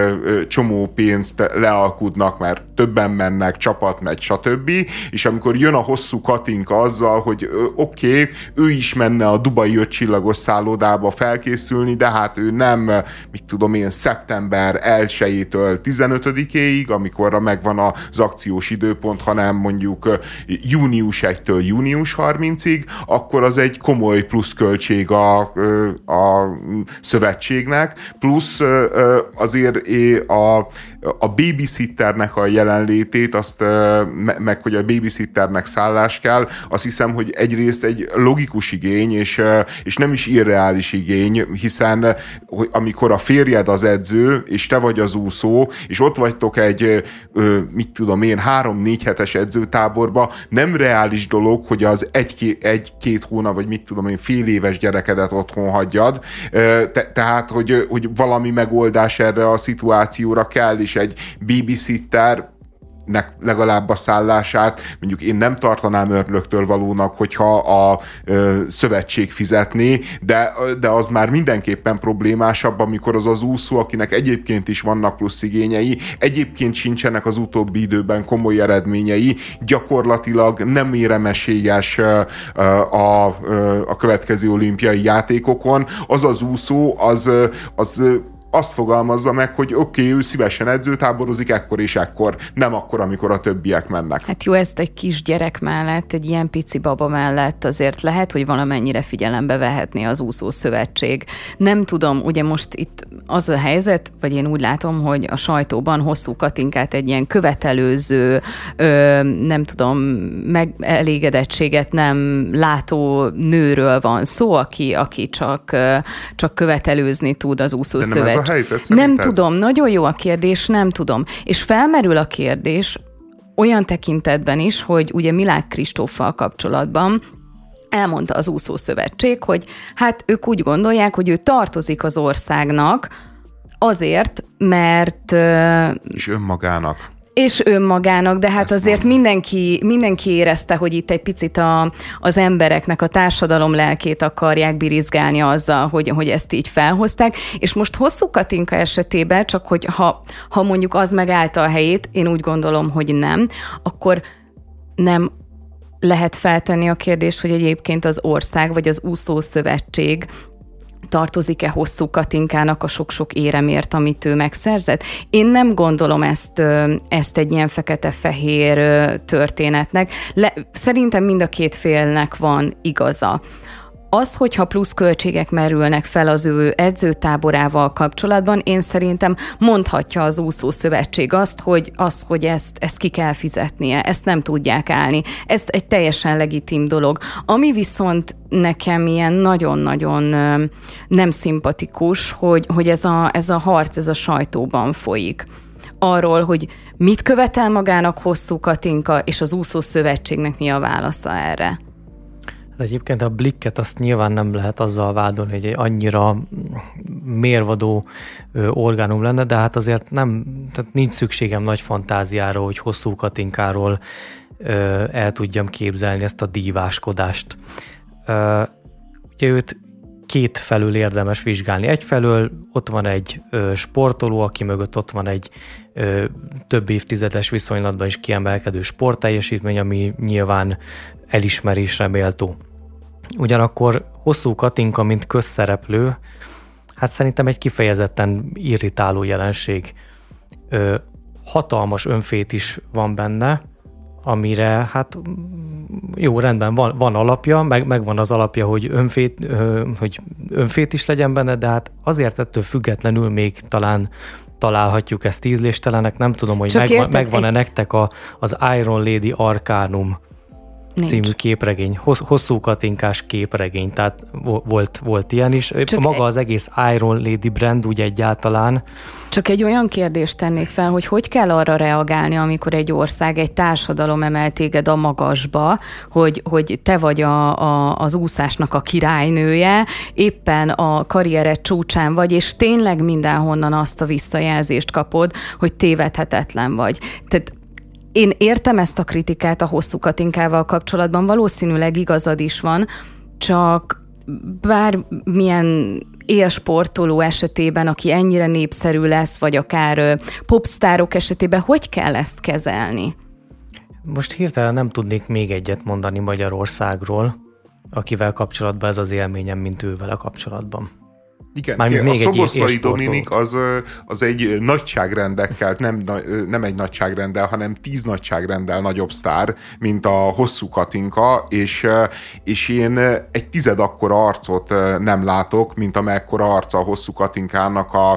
csomó pénzt lealkudnak, mert többen mennek, csapat megy, stb. És amikor jön a hosszú katinka azzal, hogy oké, okay, ő is menne a Dubai öt csillagos szállodába felkészülni, de hát ő nem, mit tudom én, szeptember 1-től 15-éig, amikorra megvan az akciós időpont, hanem mondjuk június 1-től június 30-ig, akkor az egy komoly pluszköltség a, a szövetségnek, plusz az azért a, a babysitternek a jelenlétét, azt meg hogy a babysitternek szállás kell, azt hiszem, hogy egyrészt egy logikus igény, és, és nem is irreális igény, hiszen hogy amikor a férjed az edző, és te vagy az úszó, és ott vagytok egy, mit tudom én, három-négy hetes edzőtáborba, nem reális dolog, hogy az egy-két egy, hónap, vagy mit tudom én, fél éves gyerekedet otthon hagyjad, Te, tehát, hogy, hogy valami megoldás erre a szituációra kell, és egy babysitter legalább a szállását. Mondjuk én nem tartanám örlöktől valónak, hogyha a ö, szövetség fizetné, de, de az már mindenképpen problémásabb, amikor az az úszó, akinek egyébként is vannak plusz igényei, egyébként sincsenek az utóbbi időben komoly eredményei, gyakorlatilag nem éremesélyes a, a, a következő olimpiai játékokon, az az úszó, az, az azt fogalmazza meg, hogy oké, okay, ő szívesen edzőtáborozik ekkor és ekkor, nem akkor, amikor a többiek mennek. Hát jó, ezt egy kis gyerek mellett, egy ilyen pici baba mellett azért lehet, hogy valamennyire figyelembe vehetné az úszó szövetség. Nem tudom, ugye most itt az a helyzet, vagy én úgy látom, hogy a sajtóban hosszú Katinkát egy ilyen követelőző, ö, nem tudom, megelégedettséget nem látó nőről van szó, aki, aki csak, csak követelőzni tud az úszó szövetség a helyzet szerinted? Nem tudom, nagyon jó a kérdés, nem tudom. És felmerül a kérdés olyan tekintetben is, hogy ugye Milák Kristóffal kapcsolatban elmondta az úszó szövetség, hogy hát ők úgy gondolják, hogy ő tartozik az országnak, azért, mert... És önmagának és önmagának, de hát Ezt azért mindenki, mindenki érezte, hogy itt egy picit a, az embereknek a társadalom lelkét akarják birizgálni azzal, hogy, hogy ezt így felhozták, és most hosszú Katinka esetében, csak hogy ha, ha mondjuk az megállta a helyét, én úgy gondolom, hogy nem, akkor nem lehet feltenni a kérdést, hogy egyébként az ország vagy az úszó szövetség tartozik-e hosszú Katinkának a sok-sok éremért, amit ő megszerzett. Én nem gondolom ezt, ezt egy ilyen fekete-fehér történetnek. Le, szerintem mind a két félnek van igaza. Az, hogyha plusz költségek merülnek fel az ő edzőtáborával kapcsolatban, én szerintem mondhatja az úszó szövetség azt, hogy, az, hogy ezt, ezt ki kell fizetnie, ezt nem tudják állni. Ez egy teljesen legitim dolog. Ami viszont nekem ilyen nagyon-nagyon nem szimpatikus, hogy, hogy ez, a, ez a harc, ez a sajtóban folyik arról, hogy mit követel magának hosszú Katinka, és az úszó szövetségnek mi a válasza erre. De egyébként a blikket azt nyilván nem lehet azzal vádolni, hogy egy annyira mérvadó orgánum lenne, de hát azért nem, tehát nincs szükségem nagy fantáziára, hogy hosszú katinkáról el tudjam képzelni ezt a díváskodást. Ugye őt két felül érdemes vizsgálni. Egyfelől ott van egy sportoló, aki mögött ott van egy több évtizedes viszonylatban is kiemelkedő sportteljesítmény, ami nyilván elismerésre méltó. Ugyanakkor hosszú Katinka, mint közszereplő, hát szerintem egy kifejezetten irritáló jelenség. Ö, hatalmas önfét is van benne, amire hát jó, rendben, van, van alapja, meg, meg van az alapja, hogy önfét, ö, hogy önfét is legyen benne, de hát azért ettől függetlenül még talán találhatjuk ezt ízléstelenek, nem tudom, hogy megvan, megvan-e egy... nektek a, az Iron Lady Arcanum Nincs. című képregény, hosszú katinkás képregény, tehát volt, volt ilyen is. Csak Maga az egész Iron Lady brand úgy egyáltalán. Csak egy olyan kérdést tennék fel, hogy hogy kell arra reagálni, amikor egy ország, egy társadalom emel téged a magasba, hogy, hogy te vagy a, a, az úszásnak a királynője, éppen a karriered csúcsán vagy, és tényleg mindenhonnan azt a visszajelzést kapod, hogy tévedhetetlen vagy. Tehát én értem ezt a kritikát a hosszú katinkával kapcsolatban, valószínűleg igazad is van, csak bármilyen élsportoló esetében, aki ennyire népszerű lesz, vagy akár popstárok esetében, hogy kell ezt kezelni? Most hirtelen nem tudnék még egyet mondani Magyarországról, akivel kapcsolatban ez az élményem, mint ővel a kapcsolatban. Igen, Már a Szoboszlai Dominik az, az egy nagyságrendekkel, nem, nem egy nagyságrendel, hanem tíz nagyságrendel nagyobb sztár, mint a hosszú Katinka, és, és én egy tized akkora arcot nem látok, mint amekkora arca a hosszú Katinkának a,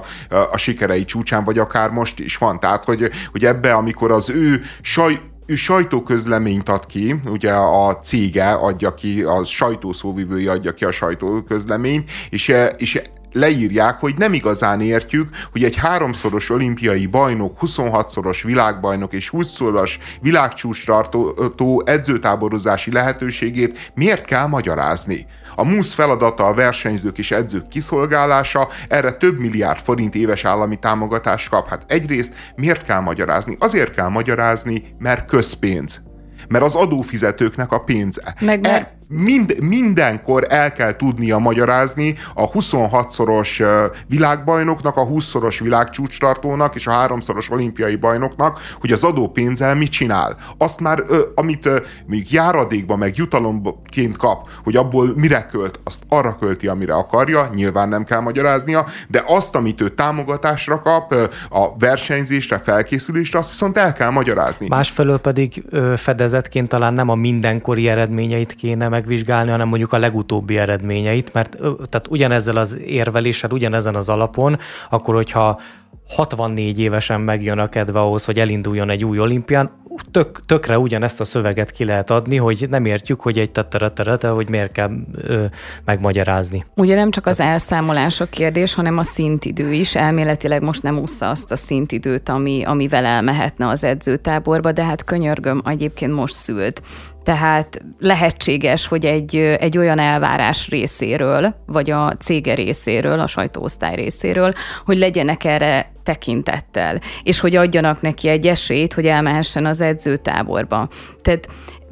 a sikerei csúcsán, vagy akár most is van. Tehát, hogy, hogy ebbe, amikor az ő saj, ő sajtóközleményt ad ki, ugye a cége adja ki, a sajtószóvivője adja ki a sajtóközleményt, és, és leírják, hogy nem igazán értjük, hogy egy háromszoros olimpiai bajnok, 26-szoros világbajnok és 20-szoros világcsúcstartó edzőtáborozási lehetőségét miért kell magyarázni. A MUSZ feladata a versenyzők és edzők kiszolgálása, erre több milliárd forint éves állami támogatást kap. Hát egyrészt miért kell magyarázni? Azért kell magyarázni, mert közpénz. Mert az adófizetőknek a pénze. Meg mert... E, mind, mindenkor el kell tudnia magyarázni a 26-szoros világbajnoknak, a 20-szoros világcsúcstartónak és a 3-szoros olimpiai bajnoknak, hogy az adópénzzel mit csinál. Azt már, amit mondjuk járadékba meg jutalomként kap, hogy abból mire költ, azt arra költi, amire akarja, nyilván nem kell magyaráznia, de azt, amit ő támogatásra kap, a versenyzésre, felkészülésre, azt viszont el kell magyarázni. Másfelől pedig fedezetként talán nem a mindenkori eredményeit kéne megvizsgálni, hanem mondjuk a legutóbbi eredményeit, mert tehát ugyanezzel az érveléssel, ugyanezen az alapon, akkor hogyha 64 évesen megjön a kedve ahhoz, hogy elinduljon egy új olimpián, tök, tökre ugyanezt a szöveget ki lehet adni, hogy nem értjük, hogy egy tettereterete, hogy miért kell ö, megmagyarázni. Ugye nem csak az elszámolás a kérdés, hanem a szintidő is. Elméletileg most nem úszza azt a szintidőt, ami, amivel elmehetne az edzőtáborba, de hát könyörgöm, egyébként most szült. Tehát lehetséges, hogy egy, egy olyan elvárás részéről, vagy a cége részéről, a sajtóosztály részéről, hogy legyenek erre tekintettel, és hogy adjanak neki egy esélyt, hogy elmehessen az edzőtáborba. Tehát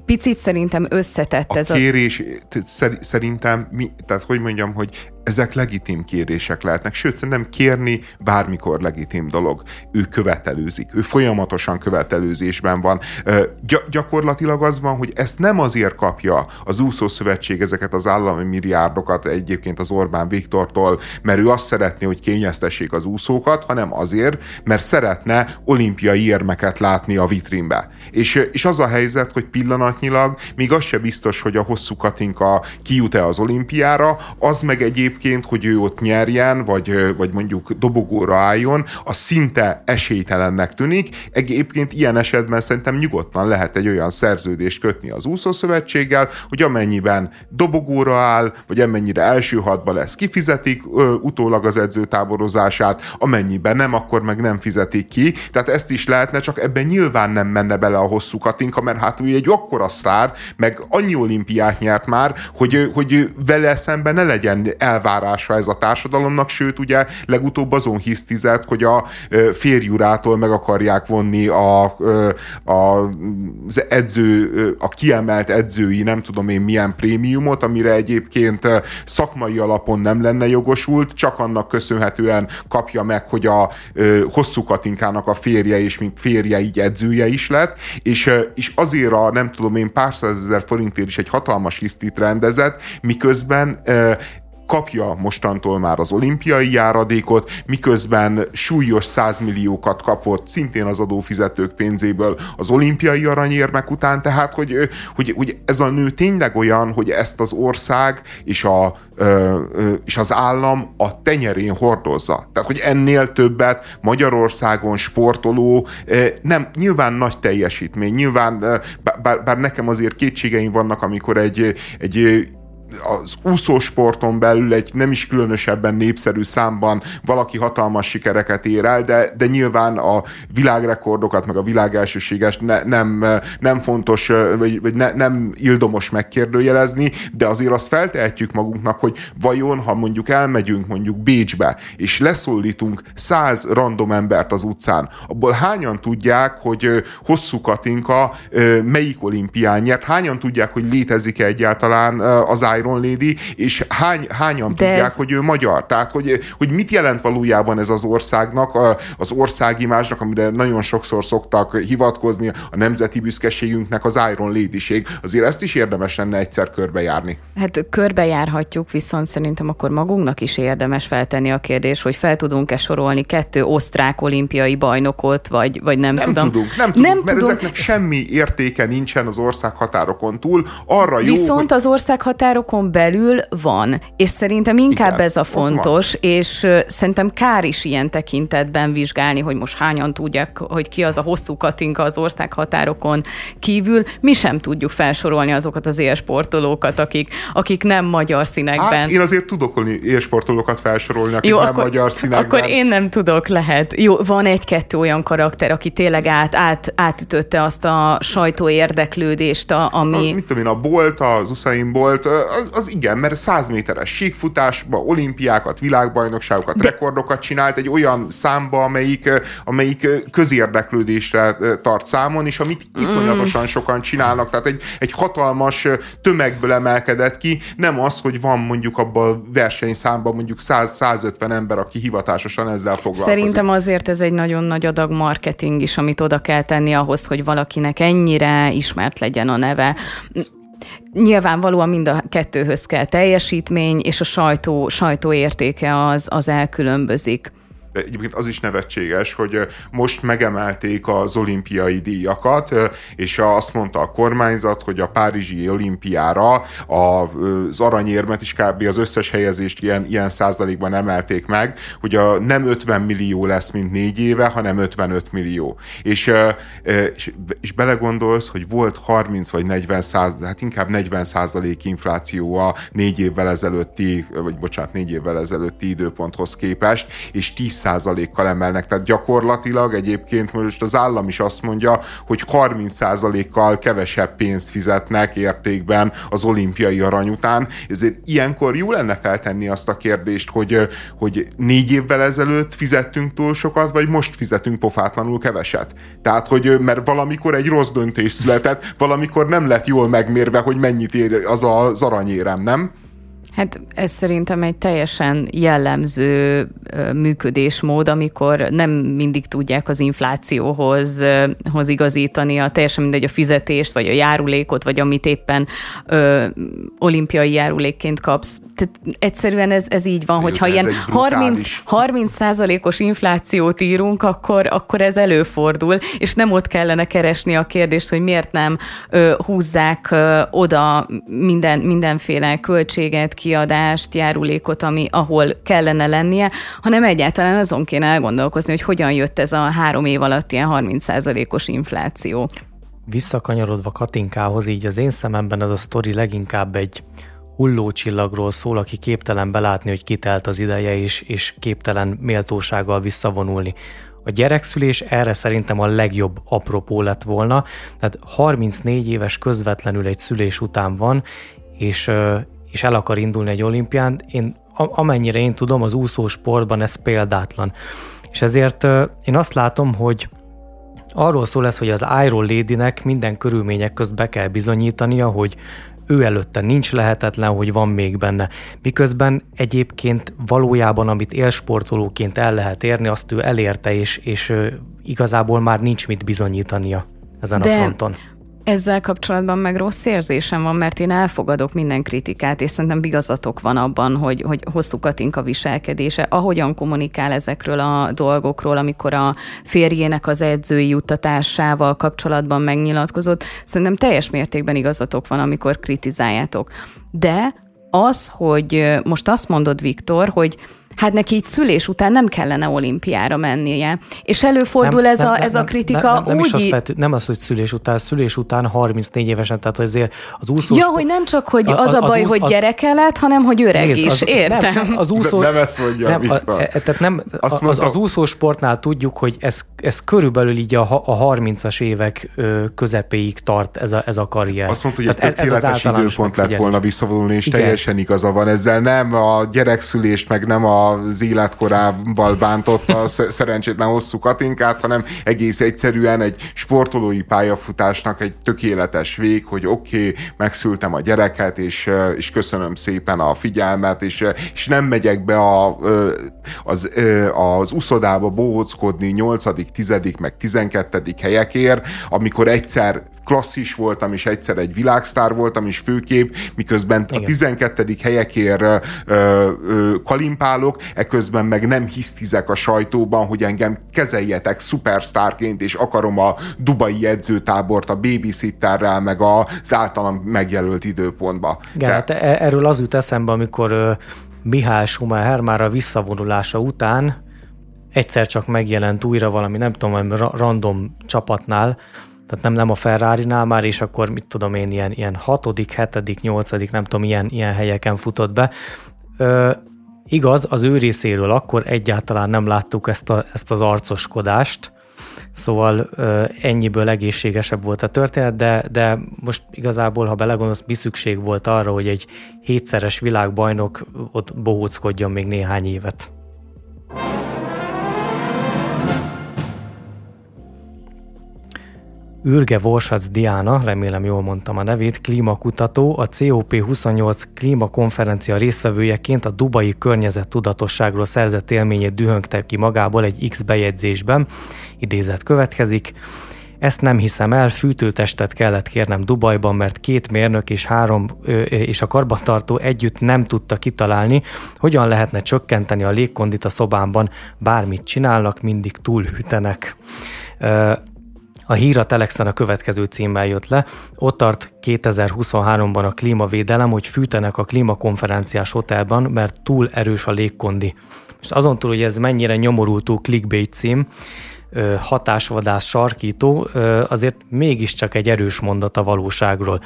picit szerintem összetett a ez kérés, a... kérés szerintem, mi, tehát hogy mondjam, hogy ezek legitim kérések lehetnek, sőt, szerintem kérni bármikor legitim dolog. Ő követelőzik, ő folyamatosan követelőzésben van. Gy- gyakorlatilag az van, hogy ezt nem azért kapja az úszószövetség ezeket az állami milliárdokat egyébként az Orbán Viktortól, mert ő azt szeretné, hogy kényeztessék az úszókat, hanem azért, mert szeretne olimpiai érmeket látni a vitrínbe. És, és az a helyzet, hogy pillanatnyilag még az se biztos, hogy a hosszú Katinka kijut-e az olimpiára, az meg egyéb egyébként, hogy ő ott nyerjen, vagy, vagy mondjuk dobogóra álljon, az szinte esélytelennek tűnik. Egyébként ilyen esetben szerintem nyugodtan lehet egy olyan szerződést kötni az úszószövetséggel, hogy amennyiben dobogóra áll, vagy amennyire első hatba lesz, kifizetik ö, utólag az edzőtáborozását, amennyiben nem, akkor meg nem fizetik ki. Tehát ezt is lehetne, csak ebben nyilván nem menne bele a hosszú Katinka, mert hát ő egy akkora sztár, meg annyi olimpiát nyert már, hogy, hogy vele szemben ne legyen el elvárása ez a társadalomnak, sőt ugye legutóbb azon hisztizett, hogy a férjurától meg akarják vonni a, a, az edző, a kiemelt edzői, nem tudom én milyen prémiumot, amire egyébként szakmai alapon nem lenne jogosult, csak annak köszönhetően kapja meg, hogy a hosszú Katinkának a férje, és mint férje így edzője is lett, és, és azért a nem tudom én pár százezer forintért is egy hatalmas hisztit rendezett, miközben kapja mostantól már az olimpiai járadékot, miközben súlyos százmilliókat kapott szintén az adófizetők pénzéből az olimpiai aranyérmek után, tehát hogy, hogy, hogy ez a nő tényleg olyan, hogy ezt az ország és, a, és az állam a tenyerén hordozza. Tehát, hogy ennél többet Magyarországon sportoló nem, nyilván nagy teljesítmény, nyilván, bár, bár nekem azért kétségeim vannak, amikor egy, egy az úszósporton belül egy nem is különösebben népszerű számban valaki hatalmas sikereket ér el, de, de nyilván a világrekordokat, meg a világelsőséges ne, nem, nem fontos, vagy, vagy ne, nem ildomos megkérdőjelezni, de azért azt feltehetjük magunknak, hogy vajon, ha mondjuk elmegyünk mondjuk Bécsbe, és leszólítunk száz random embert az utcán, abból hányan tudják, hogy hosszú Katinka melyik olimpián nyert, hányan tudják, hogy létezik-e egyáltalán az Iron Lady, és hány, hányan De tudják, ez... hogy ő magyar. Tehát, hogy, hogy mit jelent valójában ez az országnak, az országimásnak, amire nagyon sokszor szoktak hivatkozni, a nemzeti büszkeségünknek az Iron Lady-ség. Azért ezt is érdemes lenne egyszer körbejárni. Hát körbejárhatjuk, viszont szerintem akkor magunknak is érdemes feltenni a kérdés, hogy fel tudunk-e sorolni kettő osztrák olimpiai bajnokot, vagy, vagy nem, nem tudom. Tudunk, nem tudunk, nem mert tudunk. ezeknek semmi értéke nincsen az ország határokon túl. Arra jó, Viszont hogy... az ország határok határokon belül van, és szerintem inkább Igen, ez a fontos, és szerintem kár is ilyen tekintetben vizsgálni, hogy most hányan tudják, hogy ki az a hosszú katinka az ország határokon kívül. Mi sem tudjuk felsorolni azokat az élsportolókat, akik, akik nem magyar színekben. Hát én azért tudok élsportolókat felsorolni, akik Jó, nem akkor, magyar színekben. Akkor én nem tudok, lehet. Jó, van egy-kettő olyan karakter, aki tényleg át, át, átütötte azt a sajtó érdeklődést, a, ami... A, mit tudom én, a Bolt, az Usain Bolt, az, az igen, mert 100 méteres síkfutásba, olimpiákat, világbajnokságokat, De... rekordokat csinált egy olyan számba, amelyik, amelyik közérdeklődésre tart számon, és amit iszonyatosan mm. sokan csinálnak, tehát egy, egy hatalmas tömegből emelkedett ki, nem az, hogy van mondjuk abban a versenyszámban mondjuk 100-150 ember, aki hivatásosan ezzel foglalkozik. Szerintem azért ez egy nagyon nagy adag marketing is, amit oda kell tenni ahhoz, hogy valakinek ennyire ismert legyen a neve. Nyilvánvalóan mind a kettőhöz kell teljesítmény, és a sajtó, sajtó értéke az, az elkülönbözik egyébként az is nevetséges, hogy most megemelték az olimpiai díjakat, és azt mondta a kormányzat, hogy a Párizsi olimpiára az aranyérmet is kb. az összes helyezést ilyen, ilyen százalékban emelték meg, hogy a nem 50 millió lesz, mint négy éve, hanem 55 millió. És, és, és belegondolsz, hogy volt 30 vagy 40 százalék, hát inkább 40 százalék infláció a négy évvel ezelőtti, vagy bocsánat, négy évvel ezelőtti időponthoz képest, és 10 10%-kal emelnek, tehát gyakorlatilag egyébként most az állam is azt mondja, hogy 30%-kal kevesebb pénzt fizetnek értékben az olimpiai arany után, ezért ilyenkor jó lenne feltenni azt a kérdést, hogy, hogy négy évvel ezelőtt fizettünk túl sokat, vagy most fizetünk pofátlanul keveset. Tehát, hogy mert valamikor egy rossz döntés született, valamikor nem lett jól megmérve, hogy mennyit ér az az aranyérem, nem? Hát ez szerintem egy teljesen jellemző működésmód, amikor nem mindig tudják az inflációhoz hoz igazítani a teljesen mindegy a fizetést, vagy a járulékot, vagy amit éppen ö, olimpiai járulékként kapsz. Tehát egyszerűen ez, ez így van, hogyha ilyen 30, 30 százalékos inflációt írunk, akkor, akkor ez előfordul, és nem ott kellene keresni a kérdést, hogy miért nem ö, húzzák ö, oda minden, mindenféle költséget, kiadást, járulékot, ami ahol kellene lennie, hanem egyáltalán azon kéne elgondolkozni, hogy hogyan jött ez a három év alatt ilyen 30%-os infláció. Visszakanyarodva Katinkához, így az én szememben ez a sztori leginkább egy hullócsillagról szól, aki képtelen belátni, hogy kitelt az ideje, és, és képtelen méltósággal visszavonulni. A gyerekszülés erre szerintem a legjobb apropó lett volna, tehát 34 éves közvetlenül egy szülés után van, és, és el akar indulni egy olimpián, én amennyire én tudom, az úszósportban ez példátlan. És ezért én azt látom, hogy arról szól ez, hogy az Iron Lady-nek minden körülmények közt be kell bizonyítania, hogy ő előtte nincs lehetetlen, hogy van még benne. Miközben egyébként valójában, amit élsportolóként el lehet érni, azt ő elérte, és, és igazából már nincs mit bizonyítania ezen De a fronton. Ezzel kapcsolatban meg rossz érzésem van, mert én elfogadok minden kritikát, és szerintem bigazatok van abban, hogy, hogy hosszú Katinka viselkedése, ahogyan kommunikál ezekről a dolgokról, amikor a férjének az edzői juttatásával kapcsolatban megnyilatkozott, szerintem teljes mértékben igazatok van, amikor kritizáljátok. De az, hogy most azt mondod, Viktor, hogy hát neki így szülés után nem kellene olimpiára mennie. És előfordul nem, ez, nem, a, ez nem, a kritika nem, nem, nem úgy... Is az feltű, nem az, hogy szülés után, szülés után 34 évesen, tehát azért az úszó... Ja, hogy nem csak, hogy az, az a baj, az, hogy gyereke lett, hanem, hogy öreg nézd, is, az, értem. Nem, az úszó... Nem ezt mondja, nem, a, e, tehát nem, az, az, az úszósportnál tudjuk, hogy ez, ez körülbelül így a, a 30-as évek közepéig tart ez a, ez a karrier. Azt mondta, hogy egy tökéletes időpont lett volna visszavonulni, és Igen. teljesen igaza van ezzel. Nem a gyerekszülést, meg nem a az életkorával bántotta a szerencsétlen hosszú Katinkát, hanem egész egyszerűen egy sportolói pályafutásnak egy tökéletes vég, hogy oké, okay, megszültem a gyereket, és, és köszönöm szépen a figyelmet, és, és nem megyek be a, az, az uszodába bohockodni 8 tizedik, meg tizenkettedik helyekért, amikor egyszer klasszis voltam, és egyszer egy világsztár voltam, és főkép, miközben Igen. a 12. helyekért ö, ö, kalimpálok, eközben meg nem hisztizek a sajtóban, hogy engem kezeljetek szupersztárként, és akarom a dubai edzőtábort a babysitterrel, meg az általam megjelölt időpontba. Igen, De... hát e- erről az jut eszembe, amikor Mihály Schumacher már a visszavonulása után egyszer csak megjelent újra valami, nem tudom, random csapatnál, tehát nem, nem a Ferrari-nál már, és akkor mit tudom én, ilyen, ilyen hatodik, hetedik, nyolcadik, nem tudom, ilyen, ilyen helyeken futott be. Ö, igaz, az ő részéről akkor egyáltalán nem láttuk ezt, a, ezt az arcoskodást, Szóval ennyiből egészségesebb volt a történet, de, de most igazából, ha belegondolsz, mi szükség volt arra, hogy egy hétszeres világbajnok ott bohóckodjon még néhány évet. Ürge Vorsac Diana, remélem jól mondtam a nevét, klímakutató, a COP28 klímakonferencia résztvevőjeként a dubai környezet tudatosságról szerzett élményét dühöngte ki magából egy X bejegyzésben, idézet következik. Ezt nem hiszem el, fűtőtestet kellett kérnem Dubajban, mert két mérnök és három és a karbantartó együtt nem tudta kitalálni, hogyan lehetne csökkenteni a légkondit a szobámban, bármit csinálnak, mindig túlhűtenek. A hír a Telexen a következő címmel jött le. Ott tart 2023-ban a klímavédelem, hogy fűtenek a klímakonferenciás hotelban, mert túl erős a légkondi. És azon túl, hogy ez mennyire nyomorultó clickbait cím, hatásvadász sarkító, azért mégiscsak egy erős mondat a valóságról.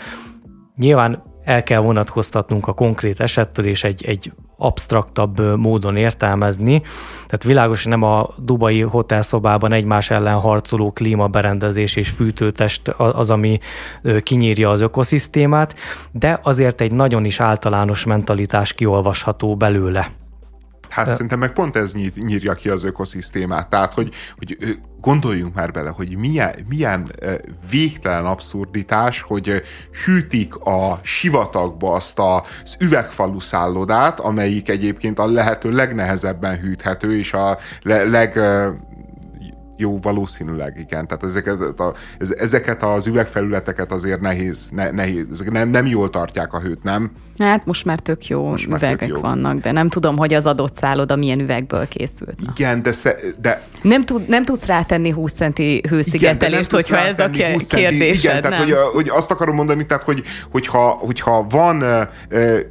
Nyilván el kell vonatkoztatnunk a konkrét esettől, és egy, egy absztraktabb módon értelmezni. Tehát világos, hogy nem a dubai hotelszobában egymás ellen harcoló klímaberendezés és fűtőtest az, ami kinyírja az ökoszisztémát, de azért egy nagyon is általános mentalitás kiolvasható belőle. Hát szerintem meg pont ez nyírja ki az ökoszisztémát. Tehát, hogy, hogy gondoljunk már bele, hogy milyen, milyen végtelen abszurditás, hogy hűtik a sivatagba azt az üvegfalú szállodát, amelyik egyébként a lehető legnehezebben hűthető, és a leg jó, valószínűleg igen. Tehát ezeket, a, ezeket az üvegfelületeket azért nehéz, ne, nehéz nem, nem jól tartják a hőt, nem? Hát most már tök jó most üvegek tök jó. vannak, de nem tudom, hogy az adott szálloda milyen üvegből készült. Igen, de, sze, de... Nem, tud, nem tudsz rátenni 20 centi hőszigetelést, igen, hogyha ez a kérdés. Igen, tehát hogy, hogy azt akarom mondani, tehát hogy, hogyha, hogyha van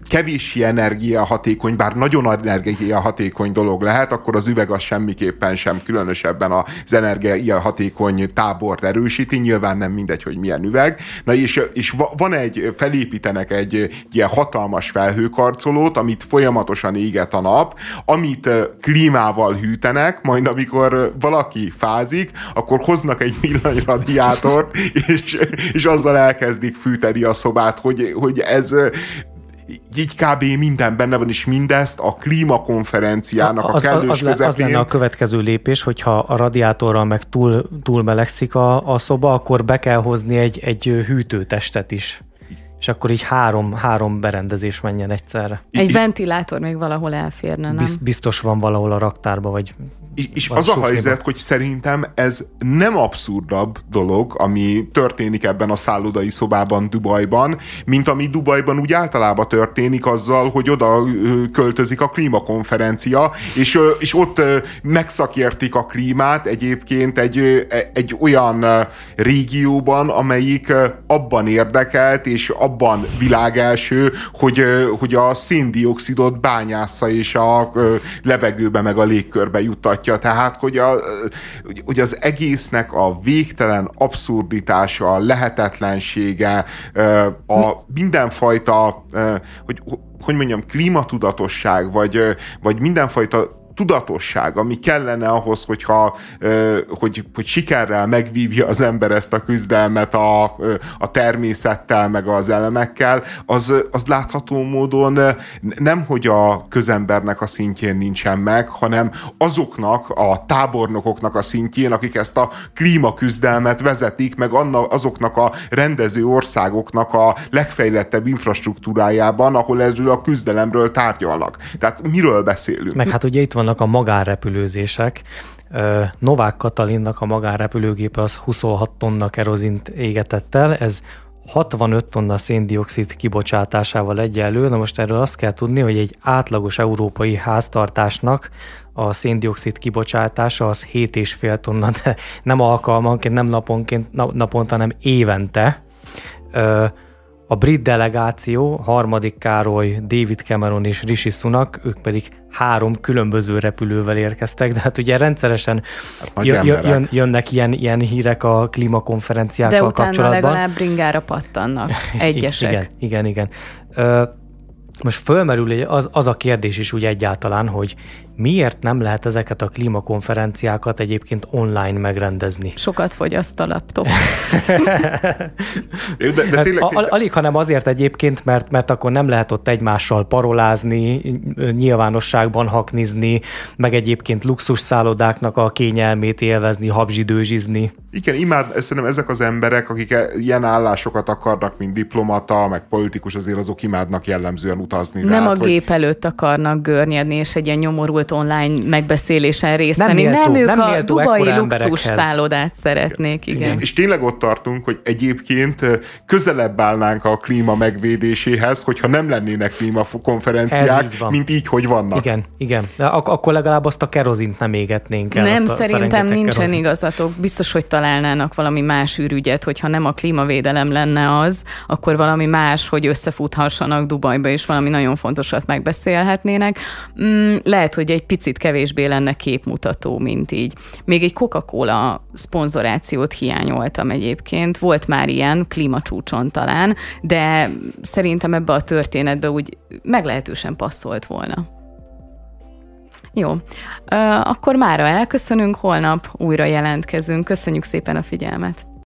kevési energiahatékony, bár nagyon energiahatékony dolog lehet, akkor az üveg az semmiképpen sem különösebben az energiahatékony tábort erősíti, nyilván nem mindegy, hogy milyen üveg. Na és, és van egy, felépítenek egy ilyen hat hatalmas felhőkarcolót, amit folyamatosan éget a nap, amit klímával hűtenek, majd amikor valaki fázik, akkor hoznak egy villanyradiátort, (laughs) és, és azzal elkezdik fűteni a szobát, hogy, hogy ez így kb. minden benne van, és mindezt a klímakonferenciának a, a kellős az, az, az lenne a következő lépés, hogyha a radiátorral meg túl, túl melegszik a, a szoba, akkor be kell hozni egy, egy hűtőtestet is és akkor így három, három berendezés menjen egyszerre. Egy ventilátor még valahol elférne, nem? Biztos van valahol a raktárba, vagy és az a helyzet, hogy szerintem ez nem abszurdabb dolog, ami történik ebben a szállodai szobában Dubajban, mint ami Dubajban úgy általában történik azzal, hogy oda költözik a klímakonferencia, és, és ott megszakértik a klímát egyébként egy, egy olyan régióban, amelyik abban érdekelt, és abban világelső, hogy, hogy a széndiokszidot bányásza, és a levegőbe meg a légkörbe juttatja mutatja, tehát hogy, a, hogy az egésznek a végtelen abszurditása, a lehetetlensége, a mindenfajta, hogy, hogy mondjam, klímatudatosság, vagy, vagy mindenfajta tudatosság, ami kellene ahhoz, hogyha, hogy, hogy sikerrel megvívja az ember ezt a küzdelmet a, a természettel, meg az elemekkel, az, az látható módon nem, hogy a közembernek a szintjén nincsen meg, hanem azoknak a tábornokoknak a szintjén, akik ezt a klímaküzdelmet vezetik, meg annak, azoknak a rendező országoknak a legfejlettebb infrastruktúrájában, ahol erről a küzdelemről tárgyalnak. Tehát miről beszélünk? Meg hát ugye itt van vannak a magánrepülőzések. Novák Katalinnak a magánrepülőgépe az 26 tonna kerozint égetett el, ez 65 tonna széndiokszid kibocsátásával egyenlő. Na most erről azt kell tudni, hogy egy átlagos európai háztartásnak a széndiokszid kibocsátása az 7,5 tonna, de nem alkalmanként, nem naponként, naponta, hanem évente. A brit delegáció, harmadik Károly, David Cameron és Rishi Sunak, ők pedig három különböző repülővel érkeztek, de hát ugye rendszeresen hát jön, jön, jönnek ilyen, ilyen hírek a klímakonferenciákkal de kapcsolatban. De legalább bringára pattannak (laughs) egyesek. igen, igen, igen. Most fölmerül az, az a kérdés is úgy egyáltalán, hogy miért nem lehet ezeket a klímakonferenciákat egyébként online megrendezni? Sokat fogyaszt a laptop. de, de tényleg... Al- alig, hanem azért egyébként, mert, mert akkor nem lehet ott egymással parolázni, nyilvánosságban haknizni, meg egyébként luxus szállodáknak a kényelmét élvezni, habzsidőzsizni. Igen, imád, szerintem ezek az emberek, akik e- ilyen állásokat akarnak, mint diplomata, meg politikus, azért azok imádnak jellemzően utazni. Nem hát, a hogy... gép előtt akarnak görnyedni, és egy ilyen nyomorult online megbeszélésen részt venni. Nem, nem ők nem a dubai luxus szállodát szeretnék, igen. igen. És tényleg ott tartunk, hogy egyébként közelebb állnánk a klíma megvédéséhez, hogyha nem lennének klímakonferenciák, így mint így, hogy vannak. Igen, igen. De ak- akkor legalább azt a kerozint nem égetnénk el. Nem, azt a, szerintem azt a nincsen kerozint. igazatok. Biztos, hogy találnának valami más űrügyet, hogyha nem a klímavédelem lenne az, akkor valami más, hogy összefuthassanak Dubajba, és valami nagyon fontosat megbeszélhetnének. Mm, lehet, hogy egy picit kevésbé lenne képmutató, mint így. Még egy Coca-Cola szponzorációt hiányoltam egyébként. Volt már ilyen klímacsúcson talán, de szerintem ebbe a történetbe úgy meglehetősen passzolt volna. Jó, akkor mára elköszönünk, holnap újra jelentkezünk. Köszönjük szépen a figyelmet!